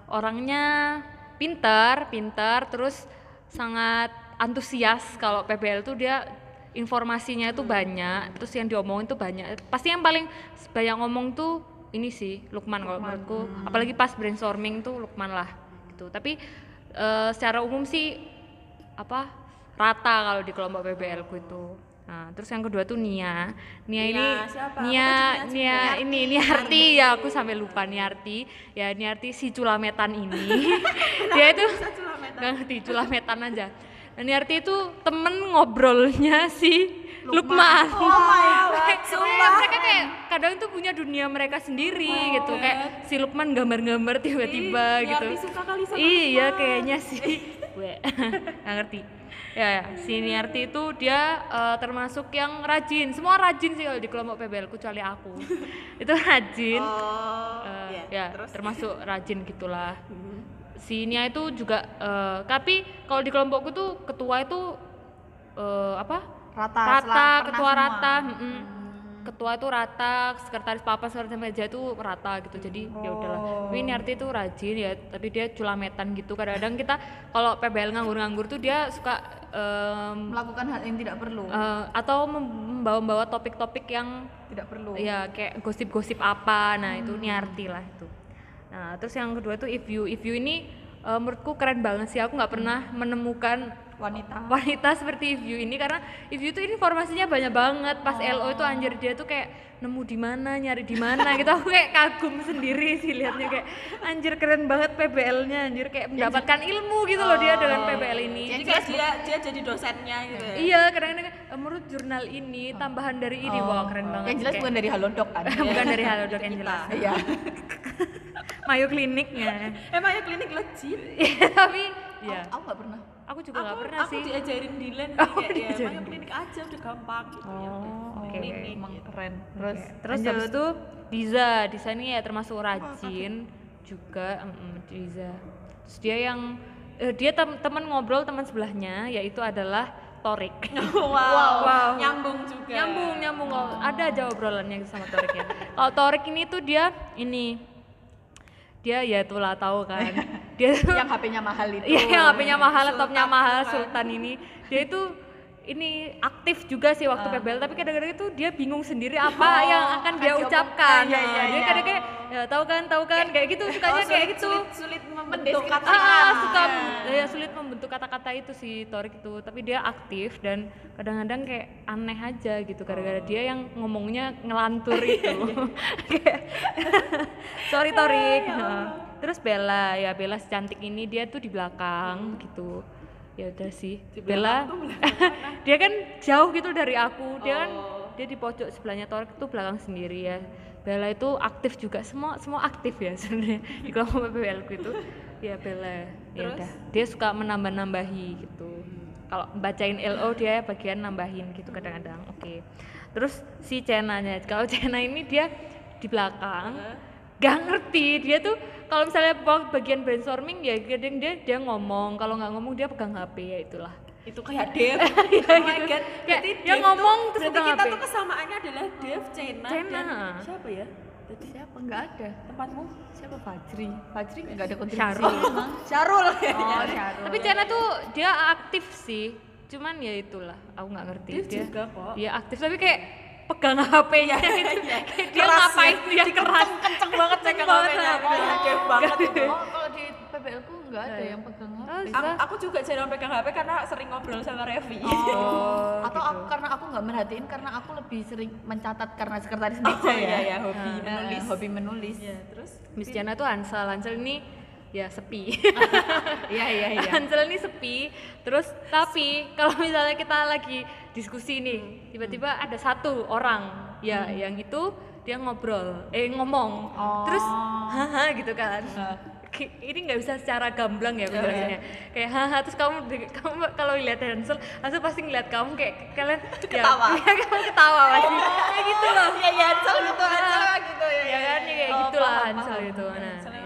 orangnya pintar pintar terus sangat antusias kalau PBL tuh dia informasinya itu banyak terus yang diomongin tuh banyak pasti yang paling banyak ngomong tuh ini sih Lukman kalau menurutku. Apalagi pas brainstorming tuh Lukman lah gitu. Tapi eh, secara umum sih apa rata kalau di kelompok PBL ku itu. Nah terus yang kedua tuh Nia. Nia, ini siapa? Nia Nia? Juga. ini Niarti ya aku sampai lupa Niarti ya Niarti si culametan ini. *laughs* Dia itu nggak ngerti culametan aja. Dan Niarti itu temen ngobrolnya si Lukman, Oh my god, sumpah. mereka kayak kadang tuh punya dunia mereka sendiri gitu. Kayak si Lukman gambar-gambar tiba-tiba Ih, gitu. Suka kali sama iya kayaknya sih. *laughs* Gue *laughs* nggak ngerti. Ya, ya. Si Niarti itu dia eh, termasuk yang rajin. Semua rajin sih kalau di kelompok PBL kecuali aku. *laughs* Itu rajin. Oh, Eh, iya. ya Terus? termasuk rajin gitulah. Hmm. si Nia itu juga eh, tapi kalau di kelompokku tuh ketua itu eh, apa Rata, rata ketua semua. rata mm-mm. ketua itu rata sekretaris papa sekretaris meja itu rata gitu jadi ya udahlah tapi ini arti itu rajin ya tapi dia culametan gitu kadang-kadang kita kalau PBL nganggur-nganggur tuh dia suka em, melakukan hal yang tidak perlu. eh, atau membawa-bawa topik-topik yang tidak perlu. ya kayak gosip-gosip apa nah itu niarti lah itu nah terus yang kedua tuh if you if you ini eh, menurutku keren banget sih aku nggak pernah menemukan Wanita. *laughs* wanita seperti if you ini. Karena tuh ini informasinya banyak banget. Pas LO itu anjir dia tuh kayak nemu di mana nyari di mana gitu. Aku kayak kagum sendiri sih liatnya. Kayak anjir keren banget PBL-nya anjir. Kayak mendapatkan ilmu gitu loh dia dengan PBL ini. Jadi kayak dia dia jadi dosennya gitu ya. iya kadang-kadang kayak, menurut jurnal ini tambahan dari ini. Wah keren banget Yang jelas Kayak- bukan dari Halodoc kan. *laughs* bukan dari Halodoc yang jelas. Iya. *laughs* Mayo kliniknya Emang ya klinik legit. Iya, tapi ya Aku nggak pernah. aku juga nggak aku, pernah aku sih diajarin Dilan *laughs* Oh, kayak ya, Mayo klinik aja udah gampang gitu ya. Oh, oke. Klinik. Emang keren. Terus terus lanjut. habis itu Diza Diza ini ya termasuk rajin juga mm, Diza terus dia yang eh, dia tem- teman ngobrol teman sebelahnya yaitu adalah Torik *laughs* wow. Wow. Nyambung juga. nyambung nyambung kalau ada aja obrolannya sama Torik ya kalau Torik ini tuh dia ini dia ya itulah tahu kan *laughs* dia tuh yang HP-nya mahal itu. Iya, yang HP-nya mahal, laptopnya mahal, kan. Sultan ini. Dia itu ini aktif juga sih waktu Ah. PBL, tapi kadang-kadang itu dia bingung sendiri *laughs* apa Oh, yang akan dia ucapkan. Iya, Nah, iya, dia iya. kadang kayak ya tahu kan, tahu kan, kayak gitu sukanya Oh, kayak gitu. Sulit, sulit membentuk kata. Ah, ah, suka ya sulit membentuk kata-kata itu si Torik itu, tapi dia aktif dan kadang-kadang kayak aneh aja gitu gara-gara dia yang ngomongnya ngelantur *laughs* itu. Kayak, *laughs* Sorry Torik. Nah, Terus Bella, ya Bella secantik ini dia tuh di belakang gitu. Ya udah sih. Bella *laughs* dia kan jauh gitu dari aku. Dia kan dia di pojok sebelahnya Torik tuh belakang sendiri ya. Bella itu aktif juga semua semua aktif ya *laughs* sebenarnya di kelompok PPL itu. Ya Bella. Ya udah. Dia suka menambah-nambahi gitu. Kalau bacain LO dia bagian nambahin gitu kadang-kadang. Oke. Terus si Cenanya, kalau Cena ini dia di belakang gak ngerti dia tuh kalau misalnya bagian brainstorming ya kadang dia dia ngomong kalau nggak ngomong dia pegang HP ya itulah itu kayak Dev. *laughs* Iya oh my gitu. god. Kayak Berarti dia Dev ngomong tuh, terus berarti kita HP. tuh kesamaannya adalah Dev, Cena, Cena. dan siapa ya? Tadi Siapa? Enggak ada. tempatmu? Siapa Fajri? Fajri enggak ada kontribusi. Syarul. emang. *laughs* Syarul. Oh, Syarul. tapi Cena tuh dia aktif sih cuman ya itulah aku nggak ngerti Dev dia juga kok. dia aktif tapi kayak pegang HP-nya gitu Kayak *laughs* dia Keras ngapain ya. dia keras Kenceng banget pegang banget HP-nya. Oh, banget *laughs* itu. Oh, kalau di PBL ku enggak ada yang pegang HP. Oh, Aku, juga jarang pegang HP karena sering ngobrol sama Revi. Oh, *laughs* Atau gitu. aku, karena aku nggak merhatiin karena aku lebih sering mencatat karena sekretaris Oh, meja iya, ya. iya, hobi Nah, menulis. hobi menulis. Iya, terus Miss Jana tuh Hansel Hansel ini ya sepi. *laughs* Iya iya iya. Hansel ini sepi. Terus tapi kalau misalnya kita lagi diskusi nih tiba-tiba ada satu orang ya yang itu dia ngobrol eh ngomong. Oh. terus haha gitu kan. Ini nggak bisa secara gamblang ya penjelasannya. Kayak haha terus kamu kamu kalau lihat Hansel Hansel pasti ngeliat kamu kayak kalian Ketawa. ya, ya kamu ketawa pasti. Kayak gitu loh. Iya iya Hansel gitu Hansel gitu ya. ya kan? ya kayak Oh, gitulah paham, Hansel gitu. Nah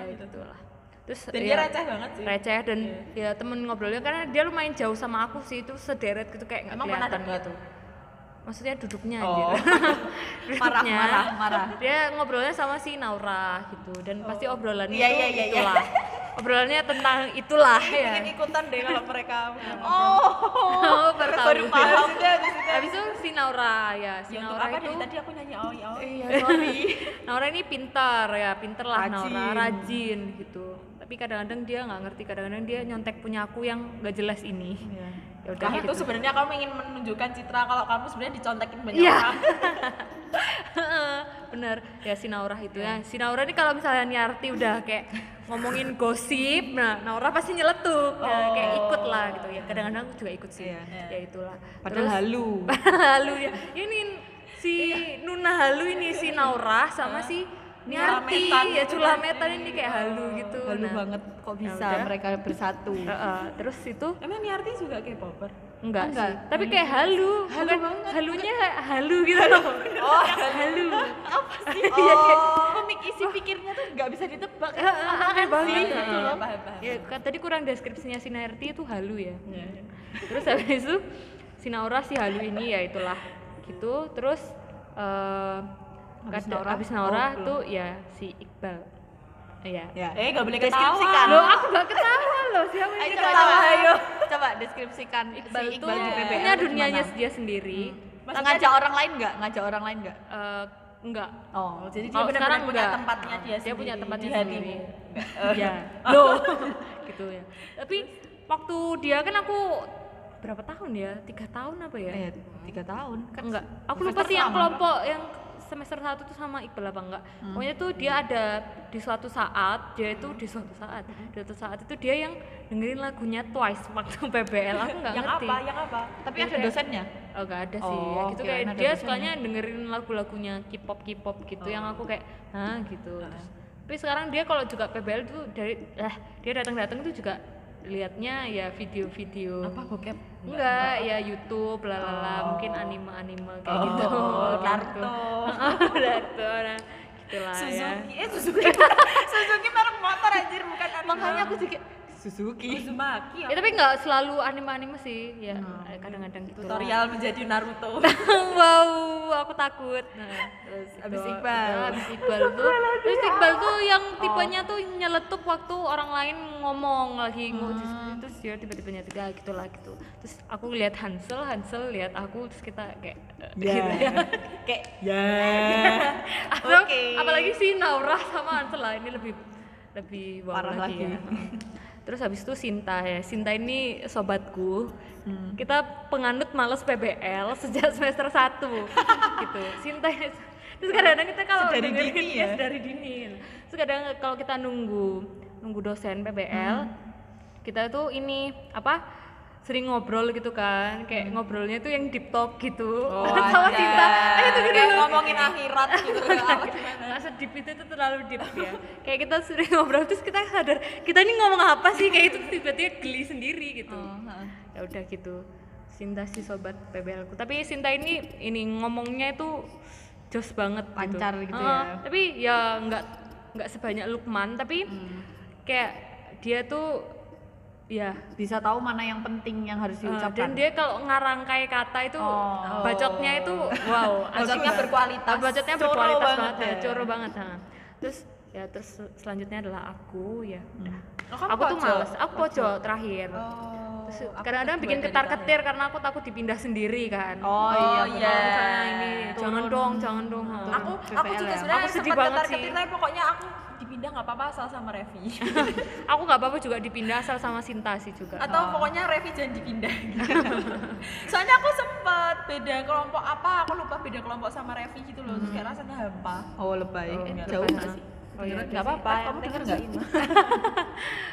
terus Dan ya, dia receh banget sih. receh dan ya temen ngobrolnya karena dia lumayan jauh sama aku sih itu sederet gitu kayak Emang pernah gitu maksudnya duduknya Oh. *laughs* Marah, Duduknya. marah, marah. dia ngobrolnya sama si Naura gitu dan pasti obrolannya Iya, itu iya, iya, iya. itulah *laughs* obrolannya tentang itulah ya Bikin ikutan deh kalau mereka. *laughs* Oh. oh, baru tahu Baru paham deh habis itu. habis itu si Naura ya si Ya, Naura apa itu dari tadi aku nyanyi aoi aoi. Iya, sorry. *laughs* Naura ini pintar ya, pinter lah Rajin. Naura, rajin gitu. Tapi kadang-kadang dia nggak ngerti, kadang-kadang dia nyontek punya aku yang nggak jelas ini. Ya udah Nah, gitu. itu sebenarnya kamu ingin menunjukkan citra kalau kamu sebenarnya dicontekin banyak Iya. orang. *laughs* Bener, ya si Naura itu ya. Si Naura ini kalau misalnya Niarti udah kayak ngomongin gosip, nah Naura pasti nyeletuk, ya, kayak ikut lah gitu ya. Kadang-kadang aku juga ikut sih, Iya. ya itulah. Padahal halu. *laughs* halu ya. Ini si Nuna halu ini si Naura sama si Niarti ya culametan ini kayak halu gitu. Halu Nah, banget kok ya bisa mereka bersatu. *laughs* Heeh, terus itu Emang Niarti juga K-popper? enggak, Enggak. sih, tapi kayak halu, bukan halunya halu gitu loh. *laughs* *laughs* Oh, halu. apa sih? Iya, kayak- Oh, pemik isi pikirnya tuh nggak bisa ditebak. Aneh banget. Gitu loh. Ya, kan tadi kurang deskripsinya si Niarti itu halu ya. Iya. terus habis itu si Naura si halu ini ya itulah gitu terus eh Habis kada- Naura? habis Naura Oh, tuh ya si Iqbal Iya. Ya. Eh, nggak boleh Deskripsikan. ketawa. Loh, aku gak ketawa loh. Siapa yang Ayo ketawa? coba, coba, ayo. Coba deskripsikan Iqbal si tuh Iqbal di PBL punya tuh dunianya gimana? dia sendiri. Maksudnya ngajak orang lain nggak? Ngajak orang lain nggak? Eh, enggak. Oh, Jadi dia Kalau benar-benar punya enggak. tempatnya dia Dia punya sendiri tempatnya di sendiri. *laughs* Iya. *laughs* Loh. *laughs* gitu ya. Tapi waktu dia kan aku berapa tahun ya? Tiga tahun apa ya? eh tiga tahun kan enggak aku lupa sih yang kelompok yang semester satu tuh sama Iqbal apa enggak? Pokoknya tuh dia ada di suatu saat dia itu di suatu saat di suatu saat itu dia yang dengerin lagunya Twice waktu *laughs* PBL aku nggak Yang ngerti. apa? Yang apa? Tapi ada dosennya. oh nggak ada sih ya Oh, gitu kirain kayak dia dosennya. sukanya dengerin lagu-lagunya K-pop K-pop gitu yang aku kayak hah? gitu. Terus, tapi sekarang dia kalau juga PBL tuh dari eh dia datang-datang tuh juga liatnya ya video-video Apa bokep? Enggak, ya YouTube, lalala, mungkin anime-anime kayak gitu. Oh, *laughs* gitu. Naruto. *laughs* Naruto, nah gitulah ya. Suzuki. Eh, Suzuki. *laughs* Suzuki merek motor anjir bukan anime. Makanya aku juga Suzuki. Uzumaki. Ya tapi nggak selalu anime-anime sih, ya kadang-kadang gitu. Tutorial menjadi Naruto. *laughs* wow, aku takut. Nah, terus Abis itu, Iqbal. udah, abis Iqbal tuh, terus Iqbal tuh yang tipenya tuh nyeletuk waktu orang lain ngomong lagi ngomong terus dia tiba-tiba nyetik ah, gitu lah gitu. Terus aku lihat Hansel, Hansel lihat aku terus kita kayak eh, *laughs* gitu ya. Kayak ya. *laughs* Atau Oke. apalagi si Naura sama Hansel lah ini lebih lebih wow Parah lagi, lagi. ya. Terus habis itu Sinta ya. Sinta ini sobatku. Hmm. Kita penganut males PBL sejak *laughs* semester 1 gitu. Sinta Terus kadang-kadang kita kalau dengerin dini ya, ya? dari dini. Terus kadang kalau kita nunggu nunggu dosen PBL, Hmm. kita tuh ini apa? Sering ngobrol gitu kan, kayak ngobrolnya tuh yang deep talk gitu Oh, *laughs* sama. Sinta. Eh, itu gitu ngomongin akhirat gitu. Apa gimana? Sedip itu tuh terlalu deep ya kayak kita sering ngobrol terus kita sadar kita ini ngomong apa sih kayak itu tiba-tiba geli sendiri gitu Oh, ya udah gitu Sinta sih sobat PBL ku tapi Sinta ini ini ngomongnya itu jos banget Lancar gitu Heeh, ya. tapi ya nggak nggak sebanyak Lukman tapi Hmm. kayak dia tuh ya Bisa tahu mana yang penting yang harus eh, diucapkan. dan dia kalau ngarangkai kata itu Oh. bacotnya itu wow *laughs* Bacotnya berkualitas. bacotnya Coro berkualitas banget banget, ya, ya. coro banget ha. terus ya terus selanjutnya adalah aku ya udah. Oh, aku tuh pojok? males aku pojok terakhir Oh. terus kadang-kadang bikin dari ketar terakhir. ketir karena aku takut dipindah sendiri kan Oh, Oh, iya. iya. ini Turun. jangan dong jangan dong. Aku aku juga ya? sebenarnya Aku sedih sempat banget ketar sih. ketir tapi pokoknya aku dipindah nggak apa-apa asal sama Revi. *laughs* aku nggak apa-apa juga dipindah asal sama Sinta sih juga Atau pokoknya Revi jangan dipindah. *laughs* Soalnya aku sempat beda kelompok apa, aku lupa beda kelompok sama Revi gitu loh. Terus kayak rasanya hampa. Oh, lebay. Oh, Eh, nggak jauh nggak sih? Oh, iya, Nggak apa-apa, Eh, kamu denger ngerjain.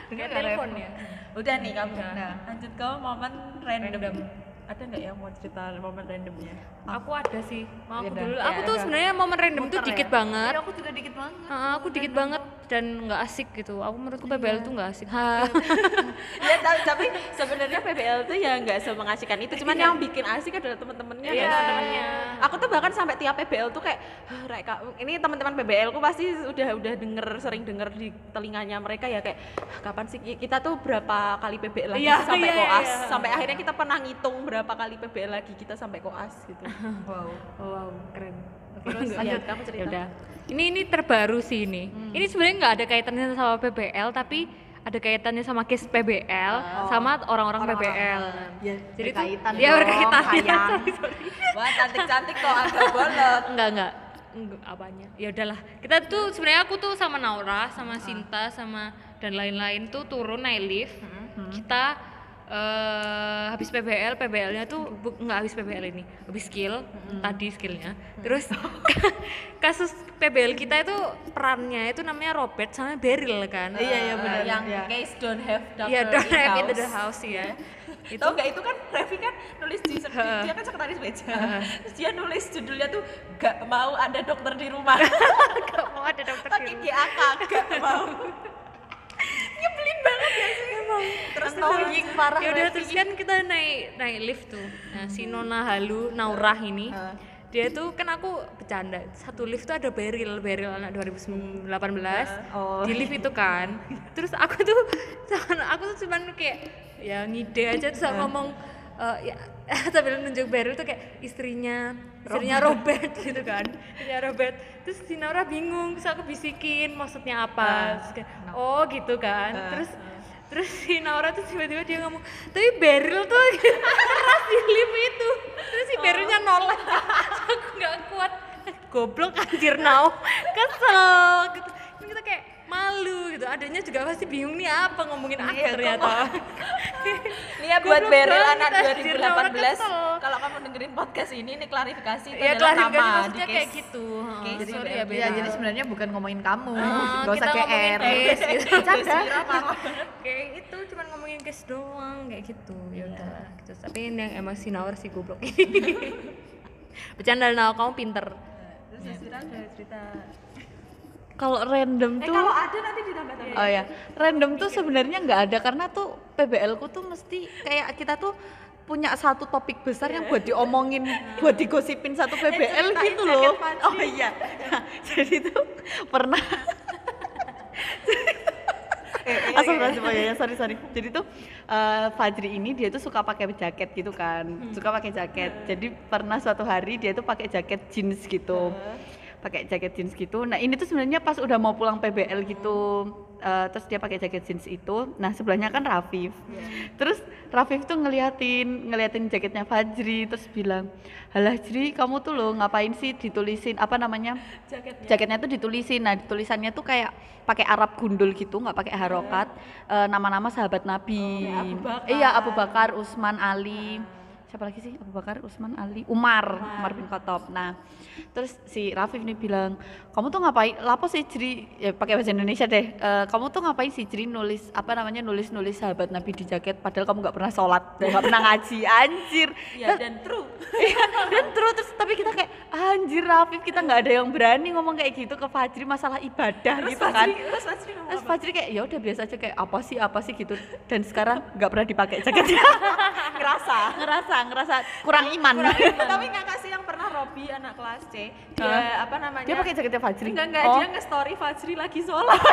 Dengar nggak, telepon ya Udah nih kamu. Nah. Lanjut ke momen random. Random. Ada nggak yang mau cerita momen randomnya? aku ada sih mau aku Iya dah. dulu Ya, aku tuh udah. sebenarnya momen random tuh Muter dikit ya? banget Iya, aku juga dikit banget. Heeh, aku dikit banget dan nggak asik gitu. Aku menurutku PBL Iya. tuh nggak asik. Ha. *laughs* Ya tapi, tapi sebenarnya PBL tuh ya nggak semengasihkan itu. Cuman yang bikin asik adalah teman-temannya Iya, sih? temennya. aku tuh bahkan sampai tiap PBL tuh kayak "Hah, Rek, Kak, ini teman-teman PBL ku pasti udah udah denger sering denger di telinganya mereka ya. Kayak "Hah, kapan sih? Kita tuh berapa kali PBL lagi Iya, sih sampai iya, iya, koas iya. sampai akhirnya kita pernah ngitung berapa kali PBL lagi kita sampai koas gitu. *laughs* Wow. Wow keren. Terus lanjut. ya, kamu cerita. Ya udah ini ini terbaru sih ini. Ini sebenarnya nggak ada kaitannya sama PBL tapi ada kaitannya sama case PBL sama orang-orang PBL ya Jadi tuh- berkaitan dia dong, berkaitan, iya, *laughs* sayang. sorry, sorry. wah cantik-cantik kok agak bolot enggak enggak enggak apanya? Ya udahlah. Kita tuh sebenarnya aku tuh sama Naura sama Sinta sama dan lain-lain tuh turun naik lift. Kita eh habis PBL PBL-nya tuh nggak habis PBL ini habis skill tadi skillnya terus *laughs* kasus PBL kita itu perannya itu namanya Robert sama Beryl kan Iya, iya, benar. yang Iya. case don't have doctor Iya, don't in have into the house. house ya. itu nggak itu kan Revi kan nulis di dia kan sekretaris meja terus dia nulis judulnya tuh gak mau ada dokter di rumah *laughs* Gak mau ada dokter di pakai rumah. GAK gak mau nyebelin banget ya sih? Terus annoying parah Ya udah terus kan kita naik naik lift tuh. Nah, si Nona Halu Naurah ini dia tuh kan aku bercanda. Satu lift tuh ada Beryl Beryl anak 2018 Oh. di lift itu kan. *laughs* Terus aku tuh *laughs* aku tuh cuman kayak ya ngide aja terus aku ngomong eh, ya *laughs* sambil nunjuk Beryl tuh kayak istrinya istrinya Robert. *laughs* Gitu kan. Istrinya Robert. Terus si Naura bingung terus aku bisikin maksudnya apa. Terus kayak, oh gitu kan. Terus terus si Naura tuh tiba-tiba dia ngomong tapi Beryl tuh *laughs* keras di lift itu. Terus si Berylnya nolak aku nggak kuat. Goblok anjir now kesel gitu. Ini kita kayak malu gitu. Adanya juga pasti bingung nih apa ngomongin aku Iya, ternyata *laughs* Ini ya buat banget, anak anjir, Naura 2018 kesel. kalau kamu dengerin podcast ini ini klarifikasi itu ya adalah klarifikasi nama maksudnya di kayak gitu. Case jadi sorry ya ya jadi sebenarnya bukan ngomongin kamu. Ah, gak usah GR case. gitu. *laughs* Kayak itu cuman ngomongin case doang kayak gitu. Ya udah gitu. tapi ini yang emang si Naur si goblok *laughs* bercanda Naur kamu pinter. Terus ada cerita kalau random eh tuh kalau ada nanti ditambah-tambah. Oh ya, random tuh sebenarnya nggak ada karena tuh PBL ku tuh mesti kayak kita tuh punya satu topik besar yang buat diomongin, *laughs* buat digosipin satu PBL gitu loh. Oh iya, Nah, *laughs* jadi tuh pernah. Asal oh ya, ya, sorry sorry. Jadi tuh eh, Fajri ini dia tuh suka pakai jaket gitu kan, suka pakai jaket. Jadi pernah suatu hari dia tuh pakai jaket jeans gitu, pakai jaket jeans gitu. Nah ini tuh sebenarnya pas udah mau pulang PBL gitu, eh, terus dia pakai jaket jeans itu. Nah sebelahnya kan Rafif. Terus Rafif tuh ngeliatin ngeliatin jaketnya Fajri, terus bilang, halah Jri kamu tuh lo ngapain sih ditulisin apa namanya? jaketnya jaketnya tuh ditulisin nah tulisannya tuh kayak pakai Arab gundul gitu nggak pakai harokat eh, nama-nama sahabat Nabi kayak Abu Bakar. iya Abu Bakar Usman Ali siapa lagi sih? Abu Bakar Usman Ali Umar. Umar. Bin Khattab. Nah terus si Rafif nih bilang kamu tuh ngapain? Lapo sih Jri ya pakai bahasa Indonesia deh. Eh, kamu tuh ngapain sih Jri nulis apa namanya nulis nulis sahabat Nabi di jaket padahal kamu nggak pernah sholat dan nggak pernah ngaji? Anjir. Ya dan true. Iya, dan terus terus tapi kita kayak anjir Rafif kita nggak ada yang berani ngomong kayak gitu ke Fajri masalah ibadah terus gitu kan. Fajri terus Fajri ngomong terus? Fajri kayak ya udah biasa aja kayak apa sih apa sih gitu. Dan sekarang nggak pernah dipakai jaketnya *laughs* ngerasa? Ngerasa ngerasa kurang iman. *laughs* tapi nggak kasih yang pernah Robi anak kelas C. Dia apa namanya? Dia pakai jaketnya Fajri. Enggak enggak. Oh. dia nge-story Fajri lagi sholat. *laughs*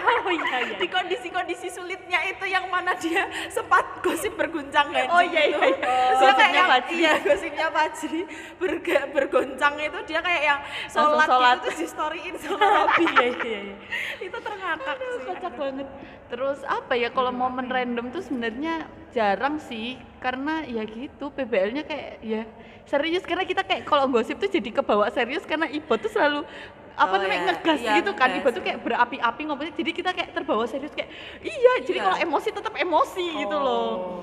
Oh iya iya. Di kondisi-kondisi sulitnya itu yang mana dia sempat gosip berguncang kan Oh, iya, iya, iya. Terus dia Gosipnya Fajri. iya gosipnya Fajri berga- bergoncang itu dia kayak yang sholat, sholat. gitu terus di storyin sama Robi. *laughs* Iya iya iya itu terngakak sih kocak banget terus apa ya kalau momen random tuh sebenarnya jarang sih karena ya gitu PBL-nya kayak ya serius karena kita kayak kalau gosip tuh jadi kebawa serius karena Ibo tuh selalu apa Oh, namanya ya. ngegas Iya, gitu kan ngegas. Ibo tuh kayak berapi-api ngomongnya jadi kita kayak terbawa serius kayak iya jadi Iya. kalau emosi tetap emosi gitu loh Oh.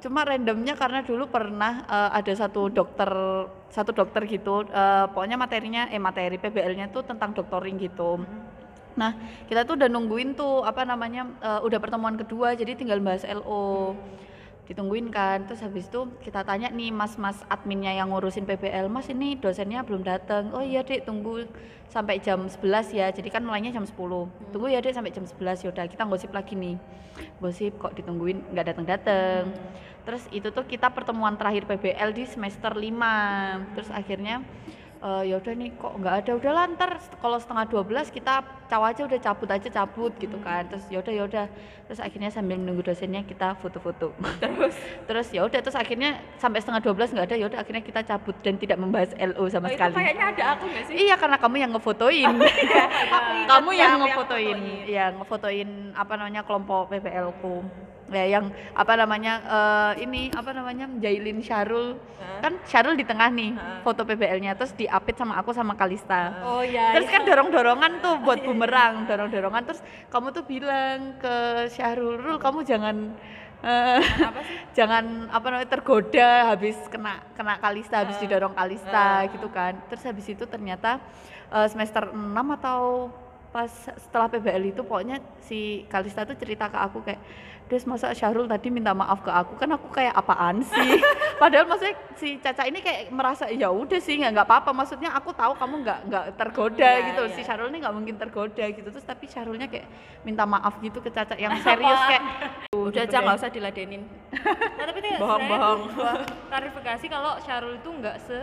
cuma randomnya karena dulu pernah eh, ada satu dokter satu dokter gitu eh, pokoknya materinya eh materi PBL-nya tuh tentang doktoring gitu nah kita tuh udah nungguin tuh apa namanya eh, udah pertemuan kedua jadi tinggal bahas LO ditungguin kan terus habis itu kita tanya nih mas-mas adminnya yang ngurusin PBL mas ini dosennya belum datang oh iya dek tunggu sampai jam 11 ya. Jadi kan mulainya jam 10 tunggu ya dek sampai jam 11 yaudah kita gosip lagi nih. Gosip kok ditungguin nggak datang-datang terus itu tuh kita pertemuan terakhir PBL di semester 5 terus akhirnya eh ya udah nih kok nggak ada? Udah ntar kalau setengah 12 kita caw aja udah cabut aja cabut gitu kan. Terus ya udah ya udah. Terus akhirnya sambil menunggu dosennya kita foto-foto. *laughs* Terus? Terus ya udah terus akhirnya sampai setengah 12 nggak ada ya udah akhirnya kita cabut dan tidak membahas LO sama oh, itu sekali. kayaknya ada aku nggak sih? Iya karena kamu yang ngefotoin. *laughs* Aku ingat kamu ya, yang ngefotoin. fotoin. ya ngefotoin apa namanya kelompok PPL ku ya yang apa namanya eh, ini apa namanya Jailin Syarul Hah? kan Syarul di tengah nih Hah? foto PPL-nya terus diapit sama aku sama Kalista oh ya terus kan dorong-dorongan tuh *laughs* buat bumerang dorong-dorongan terus kamu tuh bilang ke Syahrul Rul kamu jangan eh, apa sih *laughs* jangan apa namanya tergoda habis kena kena Kalista habis Ah. didorong Kalista Ah. gitu kan terus habis itu ternyata eh, semester 6 atau pas setelah PBL itu pokoknya si Kalista tuh cerita ke aku kayak Des masa Syahrul tadi minta maaf ke aku? Kan aku kayak apaan sih? *laughs* Padahal maksudnya si Caca ini kayak merasa ya udah sih nggak nggak apa-apa. Maksudnya aku tahu kamu nggak nggak tergoda Iya, gitu. iya. si Syahrul ini nggak mungkin tergoda gitu. Terus tapi Syahrulnya kayak minta maaf gitu ke Caca yang serius kayak *laughs* udah deh. nggak usah diladenin. Nah, tapi itu Bohong, bohong. klarifikasi kalau Syarul itu nggak se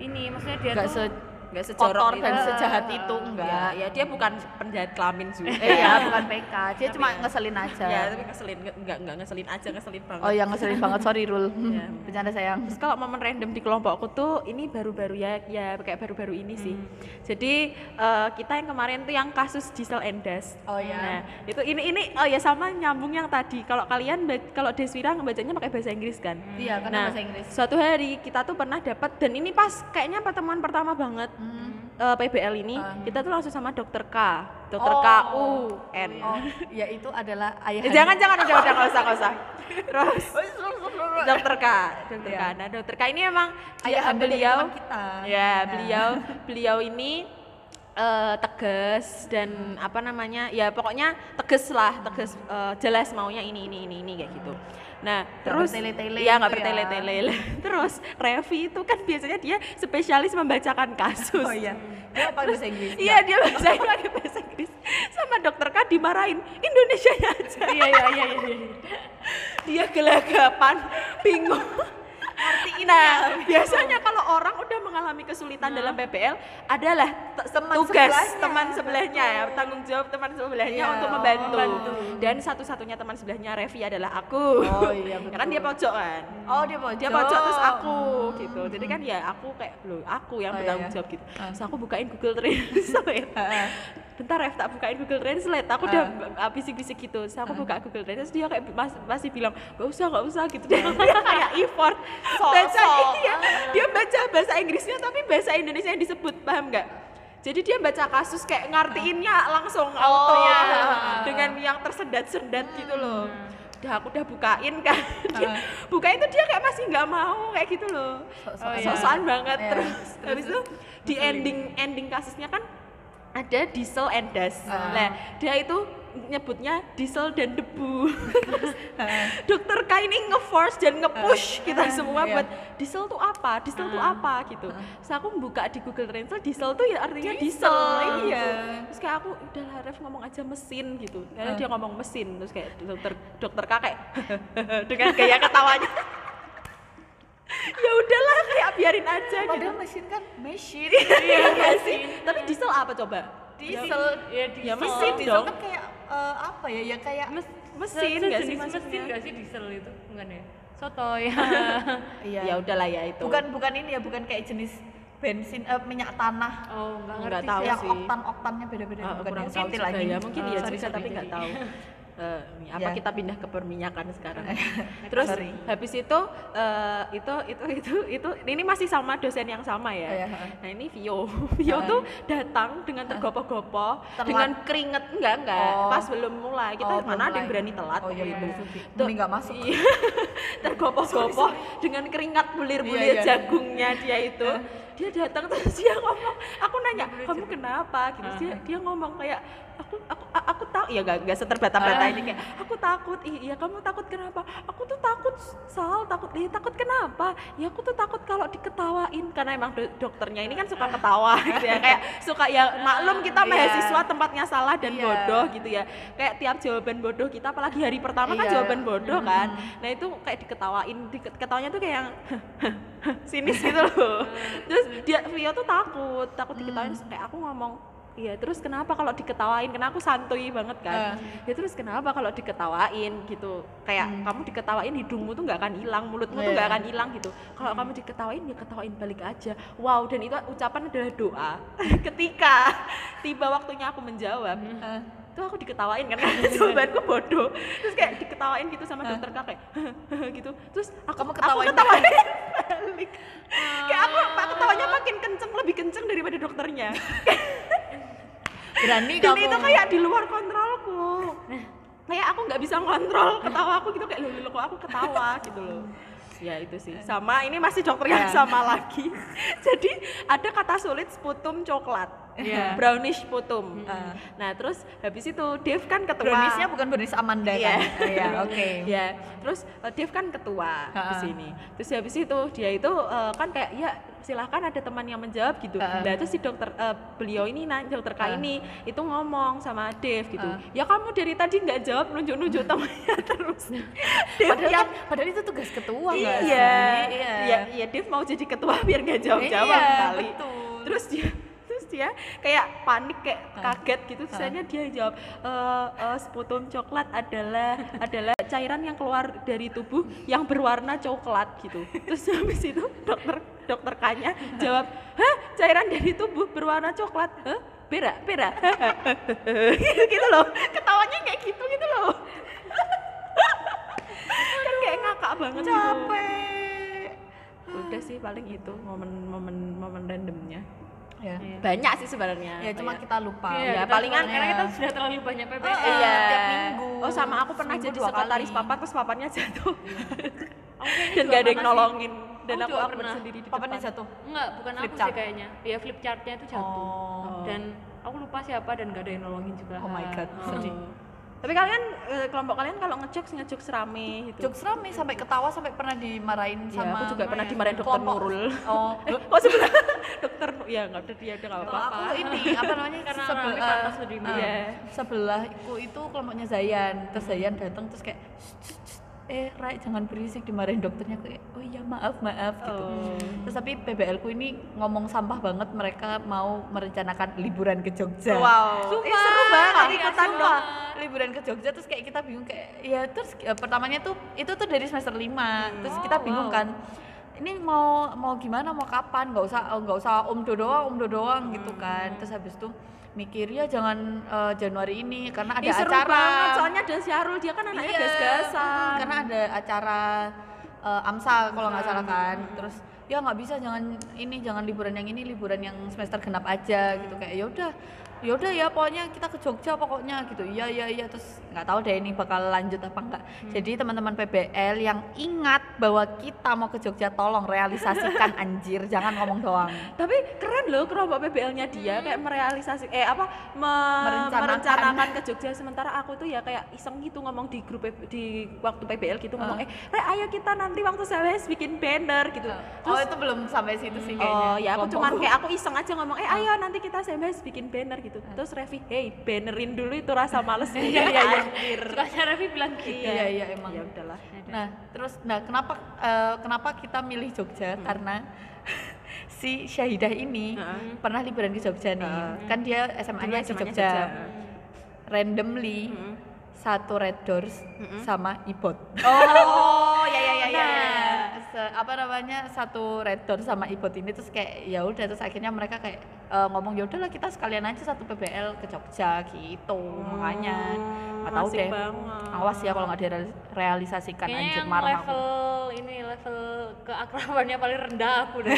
ini maksudnya dia nggak tuh se nggak kotor sejorok dan itu. sejahat itu ya, enggak ya dia bukan penjahat kelamin juga eh *laughs* ya *laughs* bukan PK dia Tapi cuma ya. ngeselin aja ya tapi ngeselin nggak nggak ngeselin aja ngeselin banget oh yang ngeselin banget sorry Rul *laughs* Ya. bercanda sayang Terus kalau momen random di kelompokku tuh ini baru-baru ya ya kayak baru-baru ini sih. Jadi eh, kita yang kemarin tuh yang kasus Diesel Endas. Oh, iya. Nah, itu ini ini oh ya sama nyambung yang tadi. Kalau kalian kalau Deswira ngebacanya pakai bahasa Inggris kan. iya karena Nah, bahasa Inggris suatu hari kita tuh pernah dapat dan ini pas kayaknya pertemuan pertama banget eh, PBL ini Ah. kita tuh langsung sama dokter K, dokter Oh. K U N. oh ya itu adalah ayah Eh, jangan jangan udah udah nggak usah nggak usah. Terus *laughs* dokter K, dokter K. Iya. Nah, dokter K ini emang ayah dia- beliau kita ya beliau beliau ini eh, tegas dan apa namanya ya pokoknya tegas lah tegas eh, jelas maunya ini ini ini ini kayak gitu nah terus bertele-tele ya nggak gitu ya. bertele-tele. *laughs* Terus Revi itu kan biasanya dia spesialis membacakan kasus. Oh iya. Dia pakai bahasa Inggris? Iya dia bacain pakai bahasa Inggris. Sama dokter K dimarahin Indonesia aja. iya iya iya iya. Dia gelagapan, bingung. Nah, biasanya kalau orang udah mengalami kesulitan dalam PPL adalah Teman tugas sebelahnya. teman sebelahnya ya, tanggung jawab teman sebelahnya Iya, untuk membantu. membantu. Dan satu-satunya teman sebelahnya Revi adalah aku. Oh, iya, *laughs* Ya kan betul. dia pojok kan. oh dia pojok Dia pojok terus aku gitu. Jadi kan ya aku kayak loh, aku yang Oh, iya, bertanggung iya. jawab gitu. Ah. Terus aku bukain Google Translate. *laughs* Heeh. bentar Ref tak bukain Google Translate aku udah uh, bisik-bisik gitu terus aku buka Google Translate terus dia kayak mas, masih bilang gak usah gak usah gitu *laughs* dia kayak effort baca Sok-sok. iya dia baca bahasa Inggrisnya tapi bahasa Indonesia yang disebut paham nggak jadi dia baca kasus kayak ngartiinnya langsung auto iya. dengan yang tersendat-sendat gitu loh udah aku udah bukain kan *laughs* dia, bukain tuh dia kayak masih nggak mau kayak gitu loh Sok-sok. Oh, iya. banget Iya. terus habis itu di ending ending kasusnya kan ada diesel and dust. Ah. Nah, dia itu nyebutnya diesel dan debu. *laughs* Dokter K ini nge-force dan nge-push kita semua iya. buat diesel tuh apa? Diesel tuh apa gitu. Terus aku buka di Google Translate diesel tuh ya artinya diesel. gitu. iya. Terus kayak aku udah lah Ref ngomong aja mesin gitu. Karena dia ngomong mesin terus kayak dokter dokter K kayak *laughs* dengan gaya ketawanya. *laughs* ya udahlah kayak biarin aja gitu. padahal mesin kan mesin Iya nggak sih? Tapi diesel apa coba? diesel ya Ya, diesel. mesin diesel dong. kan kayak eh, apa ya ya kayak Mes- Mesin nggak sih mesin nggak sih diesel itu? Bukan ya? Soto ya. *laughs* Iya. *laughs* Ya udahlah ya itu. bukan bukan ini ya bukan kayak jenis bensin eh, minyak tanah. Oh nggak ngerti tahu sih. yang oktan oktannya beda-beda Ah, bukan yang tahu sentil juga lagi ya. Mungkin iya Sorry, bisa sorry, tapi nggak tahu. *laughs* Eh, apa Ya. kita pindah ke perminyakan sekarang? *laughs* Terus Sorry. habis itu eh, itu itu itu itu ini masih sama dosen yang sama ya. ya, ha. Nah ini Vio, *laughs* Vio Ha. tuh datang dengan tergopoh-gopoh, dengan keringet enggak enggak, Oh. pas belum mulai kita Oh, mana ada yang berani telat oh iya sih. Tuh, mending nggak masuk Iya. *laughs* tergopoh-gopoh dengan keringat bulir-bulir Iya, iya. jagungnya dia itu. Dia datang terus dia ngomong, aku nanya, "Kamu kenapa?" gitu. Dia dia ngomong kayak aku aku aku tahu. Ya gak, gak seterbata-bata ini kayak aku takut. Iya kamu takut kenapa? Aku tuh takut sal takut. Iya takut kenapa? Ya aku tuh takut kalau diketawain. Karena emang do- dokternya ini kan suka ketawa gitu ya kayak suka ya maklum kita Iya. mahasiswa tempatnya salah dan Iya. bodoh gitu ya. Kayak tiap jawaban bodoh kita apalagi hari pertama kan Iya. jawaban bodoh kan. Nah itu kayak diketawain diketawanya tuh kayak yang *laughs* sinis gitu loh. Terus dia Vio tuh takut takut diketawain terus kayak aku ngomong Iya, terus kenapa kalau diketawain? Karena aku santuy banget kan. Ya terus kenapa kalau diketawain gitu? Kayak kamu diketawain hidungmu tuh nggak akan hilang, mulutmu tuh Iya. nggak akan hilang gitu. Kalau kamu diketawain ya ketawain balik aja. Wow, dan itu ucapan adalah doa. *laughs* Ketika tiba waktunya aku menjawab, Eh, tuh aku diketawain kan karena jawabanku bodoh. Terus kayak diketawain gitu sama dokter kakek gitu. Terus aku Kamu aku ketawain ketawain balik. kayak aku pak ketawanya makin kenceng lebih kenceng daripada dokternya. berani Dan kamu itu kayak di luar kontrolku. Kayak aku nggak bisa ngontrol ketawa aku gitu kayak loh kok aku ketawa gitu loh. Ya itu sih. Sama ini masih dokter yang Ya. sama lagi. *laughs* Jadi ada kata sulit sputum coklat. Iya. *laughs* Brownish sputum. Ah. Nah, terus habis itu Dev kan ketua. browniesnya bukan brownies Amanda Iya. kan Oh, iya oke *laughs* Ya, terus uh, Dev kan ketua di sini. Terus habis itu dia itu uh, kan kayak ya silahkan ada teman yang menjawab gitu. Ha-ha. Nah, terus si dokter uh, beliau ini nah dokter K Ha. ini itu ngomong sama Dev gitu. Ha. Ya kamu dari tadi nggak jawab nunjuk-nunjuk *laughs* temannya terus. Dev padahal yang kan padahal itu tugas ketua iya, iya iya, iya, Dev mau jadi ketua biar nggak jawab-jawab Iya, kali. betul. Terus dia dia kayak panik kayak kaget gitu. Akhirnya dia jawab "Eh, eh, sputum coklat adalah adalah cairan yang keluar dari tubuh yang berwarna coklat gitu. Terus habis itu dokter dokter kanya jawab hah? Cairan dari tubuh berwarna coklat? Hah? Berak berak gitu, gitu loh. Ketawanya kayak gitu gitu loh. Kan kayak ngakak banget gitu. capek. Udah sih paling itu momen-momen momen randomnya ya banyak sih sebenarnya ya cuma kita lupa Iya, kita palingan karena kita sudah terlalu banyak PPL. Oh, iya tiap minggu. oh sama aku pernah Seminggu jadi dua sekretaris papan terus papannya jatuh *laughs* kayaknya dan gak ada yang nolongin dan Aku aku pernah. sendiri di papannya jatuh Enggak, bukan Flip aku chart. sih kayaknya. Ya flip chartnya itu jatuh. oh Dan aku lupa siapa dan gak ada yang nolongin juga. oh my god sedih. Tapi kalian eh, kelompok kalian kalau ngejokes ngejokes rame gitu jokes rame sampai ketawa sampai pernah dimarahin Ya, sama aku juga pernah dimarahin dokter kelompok. Nurul oh *laughs* oh sebenarnya *laughs* dokter ya nggak ada dia udah nggak apa-apa aku ini apa namanya *laughs* Karena sebel- rame pantas lebih eh, marah. Iya. sebelahku itu kelompoknya Zayan terus Zayan datang terus kayak "Shh, shh, shh, eh Rai jangan berisik dimarahin dokternya. Kayak oh iya maaf maaf gitu. Oh. terus tapi PBL ku ini ngomong sampah banget mereka mau merencanakan liburan ke Jogja. Wow. Sumpah, eh, seru banget ikutan sumpah. dong. Liburan ke Jogja terus kayak kita bingung kayak ya terus eh, pertamanya tuh itu tuh dari semester 5 terus kita Oh, bingung wow. kan ini mau mau gimana mau kapan? Nggak usah nggak usah om do doang om do doang gitu kan. Terus habis itu mikir ya jangan eh, Januari ini karena ada Ih, seru acara. banget soalnya ada Syahrul dia kan anaknya Iya, gas-gasan. karena ada acara eh, AMSA kalau nggak salah kan. Terus ya nggak bisa jangan ini jangan liburan yang ini liburan yang semester genap aja gitu. Kayak ya udah ya udah ya pokoknya kita ke Jogja pokoknya gitu. Iya iya iya. Terus nggak tahu deh ini bakal lanjut apa enggak jadi teman-teman PBL yang ingat bahwa kita mau ke Jogja tolong realisasikan *laughs* anjir. Jangan ngomong doang. Tapi keren loh kelompok PBL-nya dia kayak merealisasi eh apa me- Merencanakan. merencanakan ke Jogja. Sementara aku tuh ya kayak iseng gitu ngomong di grup di waktu PBL gitu. Ngomong eh Re ayo kita nanti waktu SWS bikin banner gitu. Oh itu belum sampai situ sih kayaknya. Oh ya aku cuman kayak aku iseng aja ngomong eh ayo nanti kita SMS bikin banner gitu terus Revi hey bannerin dulu itu rasa males *laughs* iya iya iya Sukanya Revi bilang gitu. iya iya emang ya udahlah Nah, terus nah kenapa eh, kenapa kita milih Jogja? Karena *laughs* si Syahidah ini Heeh. pernah liburan ke Jogja nih. Heeh. Kan dia SMA-nya di Jogja. Jogja. Randomly Mm. satu Red Doors sama Ibot. oh ya ya ya ya Nah, se- apa namanya satu Red sama Ibot ini terus kayak ya udah terus akhirnya mereka kayak eh, ngomong ya udahlah kita sekalian aja satu PBL ke Jogja gitu. Makanya nggak tahu deh. banget. Awas ya kalau nggak direalisasikan Kayaknya anjir marah aku. level ini level keakrabannya paling rendah aku deh.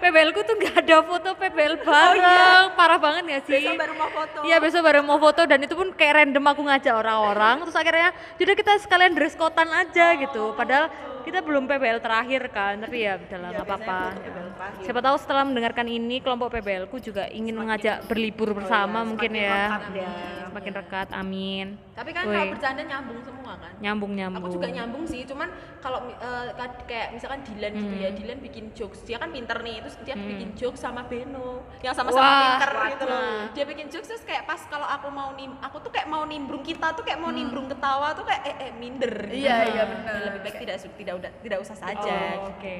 PBL ku tuh gak ada foto PBL bareng, parah banget gak sih? besok baru mau foto Iya besok baru mau foto dan itu pun kayak random aku ngajak orang-orang terus akhirnya jadi kita sekalian dress kotan aja gitu padahal kita belum PBL terakhir kan tapi ya udahlah nggak apa-apa siapa tahu setelah mendengarkan ini kelompok PBL ku juga ingin mengajak berlibur bersama mungkin ya Lengkap ya. semakin dekat amin Tapi kan kalau bercanda nyambung semua kan. nyambung nyambung Aku juga nyambung sih, cuman kalau kad- kayak misalkan Dilan gitu Hmm. ya, Dilan bikin jokes, dia kan pinter nih, terus dia bikin jokes sama Beno, yang sama-sama pinter gitu loh. Dia bikin jokes terus kayak pas kalau aku mau nim, aku tuh kayak mau nimbrung kita tuh kayak Hmm. mau nimbrung ketawa tuh kayak eh, eh minder. gitu. Iya, iya, benar. Lebih baik tidak su- tidak udah tidak usah saja. Oh, oke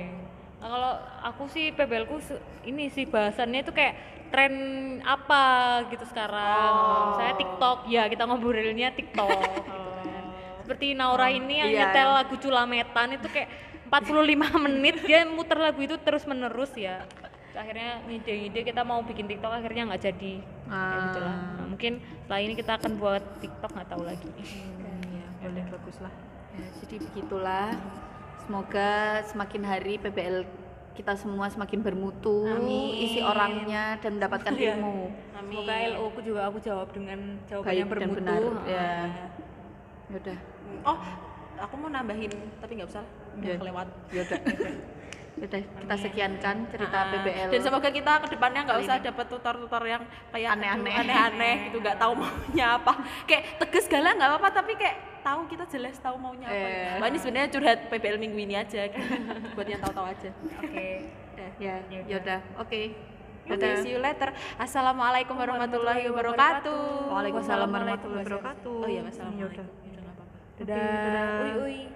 Nah, kalau aku sih PBL ku se- ini sih bahasannya itu kayak tren apa gitu sekarang Oh. saya TikTok ya kita ngobrolinnya TikTok gitu kan. seperti Naura ini yang iya, nyetel lagu Culametan itu kayak 45 *laughs* menit dia muter lagu itu terus menerus ya akhirnya ngide-ngide kita mau bikin TikTok akhirnya nggak jadi kayak Ah. gitulah Nah, mungkin setelah ini kita akan buat TikTok nggak tahu lagi Iya, boleh bagus lah. Ya, jadi begitulah. Semoga semakin hari PBL kita semua semakin bermutu, Amin. isi orangnya dan mendapatkan Iya. ilmu. semoga LO ku juga aku jawab dengan jawaban Baik yang dan bermutu benar. Ah. Ya. Yaudah. Oh, aku mau nambahin tapi nggak usah, udah Ya. kelewat. Yaudah. *laughs* Yaudah, kita sekiankan cerita Ah, PBL. Dan semoga kita ke depannya nggak usah dapat tutor-tutor yang kayak Aneh-aneh. aneh-aneh gitu, nggak tahu maunya apa. Kayak tegas galak nggak apa-apa, tapi kayak tahu kita jelas tahu maunya apa. Eh. Wah ini sebenarnya curhat PBL minggu ini aja, gitu. *laughs* buat yang tahu-tahu aja. oke Udah. Ya, Yaudah. yaudah. Oke. Oke, Yaudah. see you later. Assalamualaikum warahmatullahi wabarakatuh. Waalaikumsalam warahmatullahi wabarakatuh. Oh iya, apa-apa. dadah, dadah. Uy, uy.